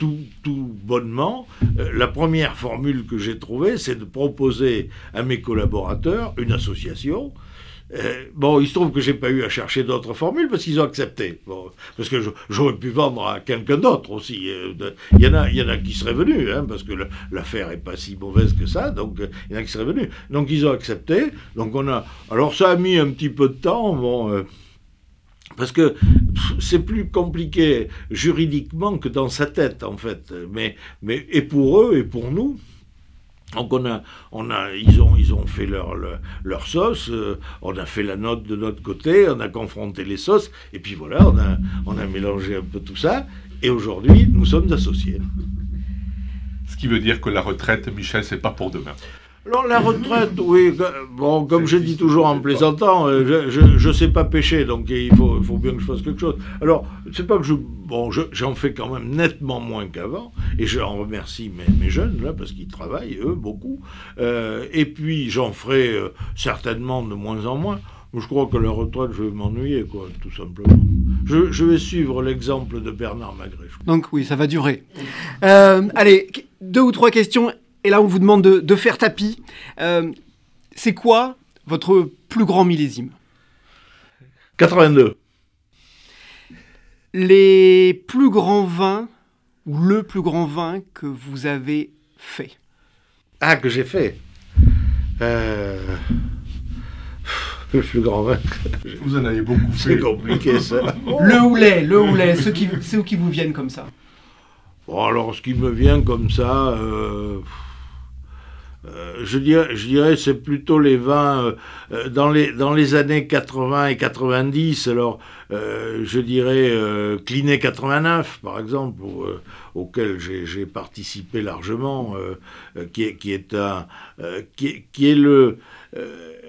tout, bonnement, euh, la première formule que j'ai trouvée, c'est de proposer à mes collaborateurs une association. Euh, bon, il se trouve que j'ai pas eu à chercher d'autres formules parce qu'ils ont accepté. parce que j'aurais pu vendre à quelqu'un d'autre aussi. Euh, il y en a, il y en a qui seraient venus, hein, parce que l'affaire est pas si mauvaise que ça. Donc il y en a qui seraient venus. Donc ils ont accepté. Donc on a. Alors ça a mis un petit peu de temps. Bon. Parce que c'est plus compliqué juridiquement que dans sa tête, en fait. Mais, mais et pour eux et pour nous. Donc on a, on a, ils ont, ils ont fait leur, leur, sauce, euh, on a fait la note de notre côté, on a confronté les sauces, et puis voilà, on a, on a mélangé un peu tout ça, et aujourd'hui, nous sommes associés.
Ce qui veut dire que la retraite, Michel, c'est pas pour demain.
Alors la retraite, oui, bon, comme je dis toujours en plaisantant, euh, je ne sais pas pêcher, donc il faut, bien que je fasse quelque chose. Alors, c'est pas que je... Bon, j'en fais quand même nettement moins qu'avant, et je en remercie mes, jeunes, là, parce qu'ils travaillent, eux, beaucoup. Euh, et puis, j'en ferai euh, certainement de moins en moins. Je crois que la retraite, je vais m'ennuyer, quoi, tout simplement. Je, je vais suivre l'exemple de Bernard Magret.
Donc oui, ça va durer. allez, deux ou trois questions et là, on vous demande de, faire tapis. Euh, c'est quoi votre plus grand millésime?
82.
Les plus grands vins, ou le plus grand vin que vous avez fait?
Ah, que j'ai fait? Euh, Le plus grand vin.
Vous en avez beaucoup fait.
C'est compliqué ça.
le houlet, le houlet, ceux qui, ceux qui vous viennent comme ça.
Bon, alors, ce qui me vient comme ça. Euh, euh, je dirais, je c'est plutôt les vins euh, euh, dans, les, années 80 et 90. Alors, je dirais Cliné 89, par exemple, auquel j'ai participé largement, qui, est, le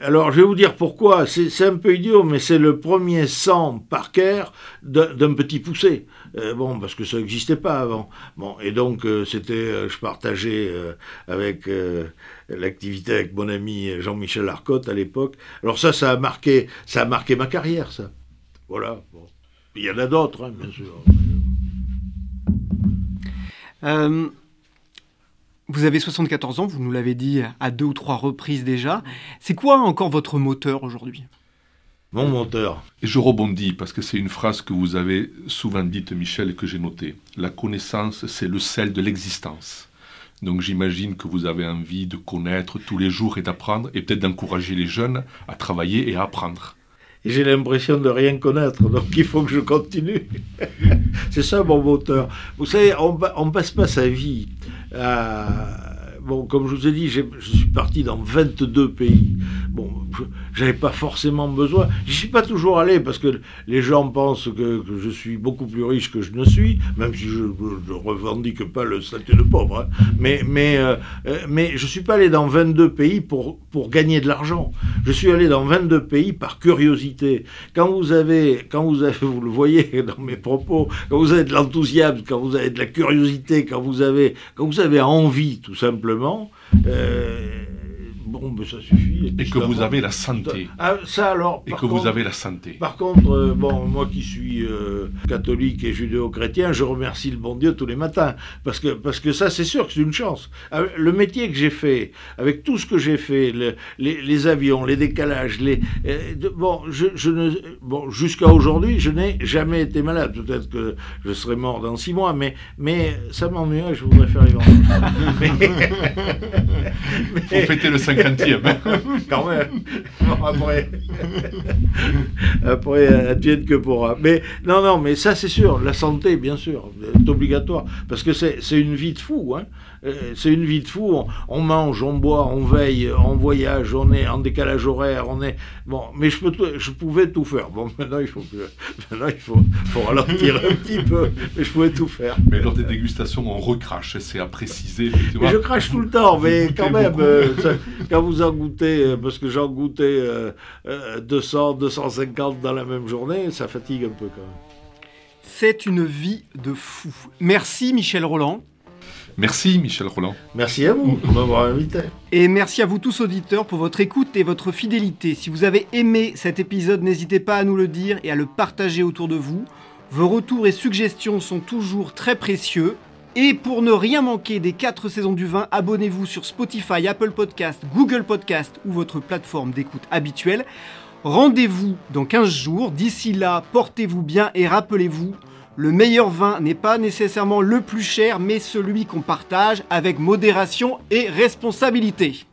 alors, je vais vous dire pourquoi. C'est un peu idiot, mais c'est le premier sang par cœur d'un petit poussé. Euh, bon, parce que ça n'existait pas avant. Bon, et donc, euh, c'était, euh, je partageais avec l'activité avec mon ami Jean-Michel Arcotte à l'époque. Alors ça, ça a marqué, ça a marqué ma carrière, ça. Voilà. Il y en a d'autres, hein, bien sûr.
Vous avez 74 ans, vous nous l'avez dit à deux ou trois reprises déjà. C'est quoi encore votre moteur aujourd'hui?
Mon moteur.
Et je rebondis parce que c'est une phrase que vous avez souvent dite, Michel, et que j'ai notée. La connaissance, c'est le sel de l'existence. Donc j'imagine que vous avez envie de connaître tous les jours et d'apprendre, et peut-être d'encourager les jeunes à travailler et à apprendre.
Et j'ai l'impression de rien connaître, donc il faut que je continue. c'est ça mon moteur. Vous savez, on ne passe pas sa vie à bon, comme je vous ai dit, je suis parti dans 22 pays. Bon, j'avais pas forcément besoin. Je suis pas toujours allé parce que les gens pensent que, je suis beaucoup plus riche que je ne suis, même si je ne revendique pas le statut de pauvre. Hein. Mais, mais, euh, euh, mais je suis pas allé dans 22 pays pour, pour gagner de l'argent. Je suis allé dans 22 pays par curiosité. Quand vous avez, quand vous vous le voyez dans mes propos, quand vous avez de l'enthousiasme, quand vous avez de la curiosité, quand vous avez, quand vous avez envie, tout simplement, euh, bon, ben, ça suffit.
Et, que vous avez la santé.
Ah, ça alors.
Et que vous avez la santé.
Par contre, euh, bon, moi qui suis euh, catholique et judéo-chrétien, je remercie le bon Dieu tous les matins. Parce que, parce que ça, c'est sûr que c'est une chance. Ah, le métier que j'ai fait, avec tout ce que j'ai fait, les, avions, les décalages, les. bon, je, je ne. Bon, jusqu'à aujourd'hui, je n'ai jamais été malade. Peut-être que je serai mort dans six mois, mais, mais ça m'ennuie, je voudrais faire les vendanges.
mais... Faut fêter le 50
Quand même. Après, après, advienne que pourra. Mais non, non, mais ça c'est sûr. La santé, bien sûr, est obligatoire parce que c'est c'est une vie de fou. Hein. Euh, C'est une vie de fou. On, on mange, on boit, on veille, on voyage, on est en décalage horaire, on est bon. Mais je peux, tout- je pouvais tout faire. Bon, maintenant il faut, que- maintenant il faut, faut ralentir un petit peu. Mais je pouvais tout faire.
Mais lors des dégustations, on recrache, c'est à préciser. effectivement.
Je crache tout le temps, mais quand même, euh, ça- quand vous en goûtez, euh, parce que j'en goûtais euh, euh, 200, 250 dans la même journée, ça fatigue un peu quand même.
C'est une vie de fou. Merci Michel Roland.
Merci Michel Roland.
Merci à vous de m'avoir invité.
Et merci à vous tous auditeurs pour votre écoute et votre fidélité. Si vous avez aimé cet épisode, n'hésitez pas à nous le dire et à le partager autour de vous. Vos retours et suggestions sont toujours très précieux. Et pour ne rien manquer des 4 saisons du vin, abonnez-vous sur Spotify, Apple Podcast, Google Podcast ou votre plateforme d'écoute habituelle. Rendez-vous dans 15 jours. D'ici là, portez-vous bien et rappelez-vous, le meilleur vin n'est pas nécessairement le plus cher, mais celui qu'on partage avec modération et responsabilité.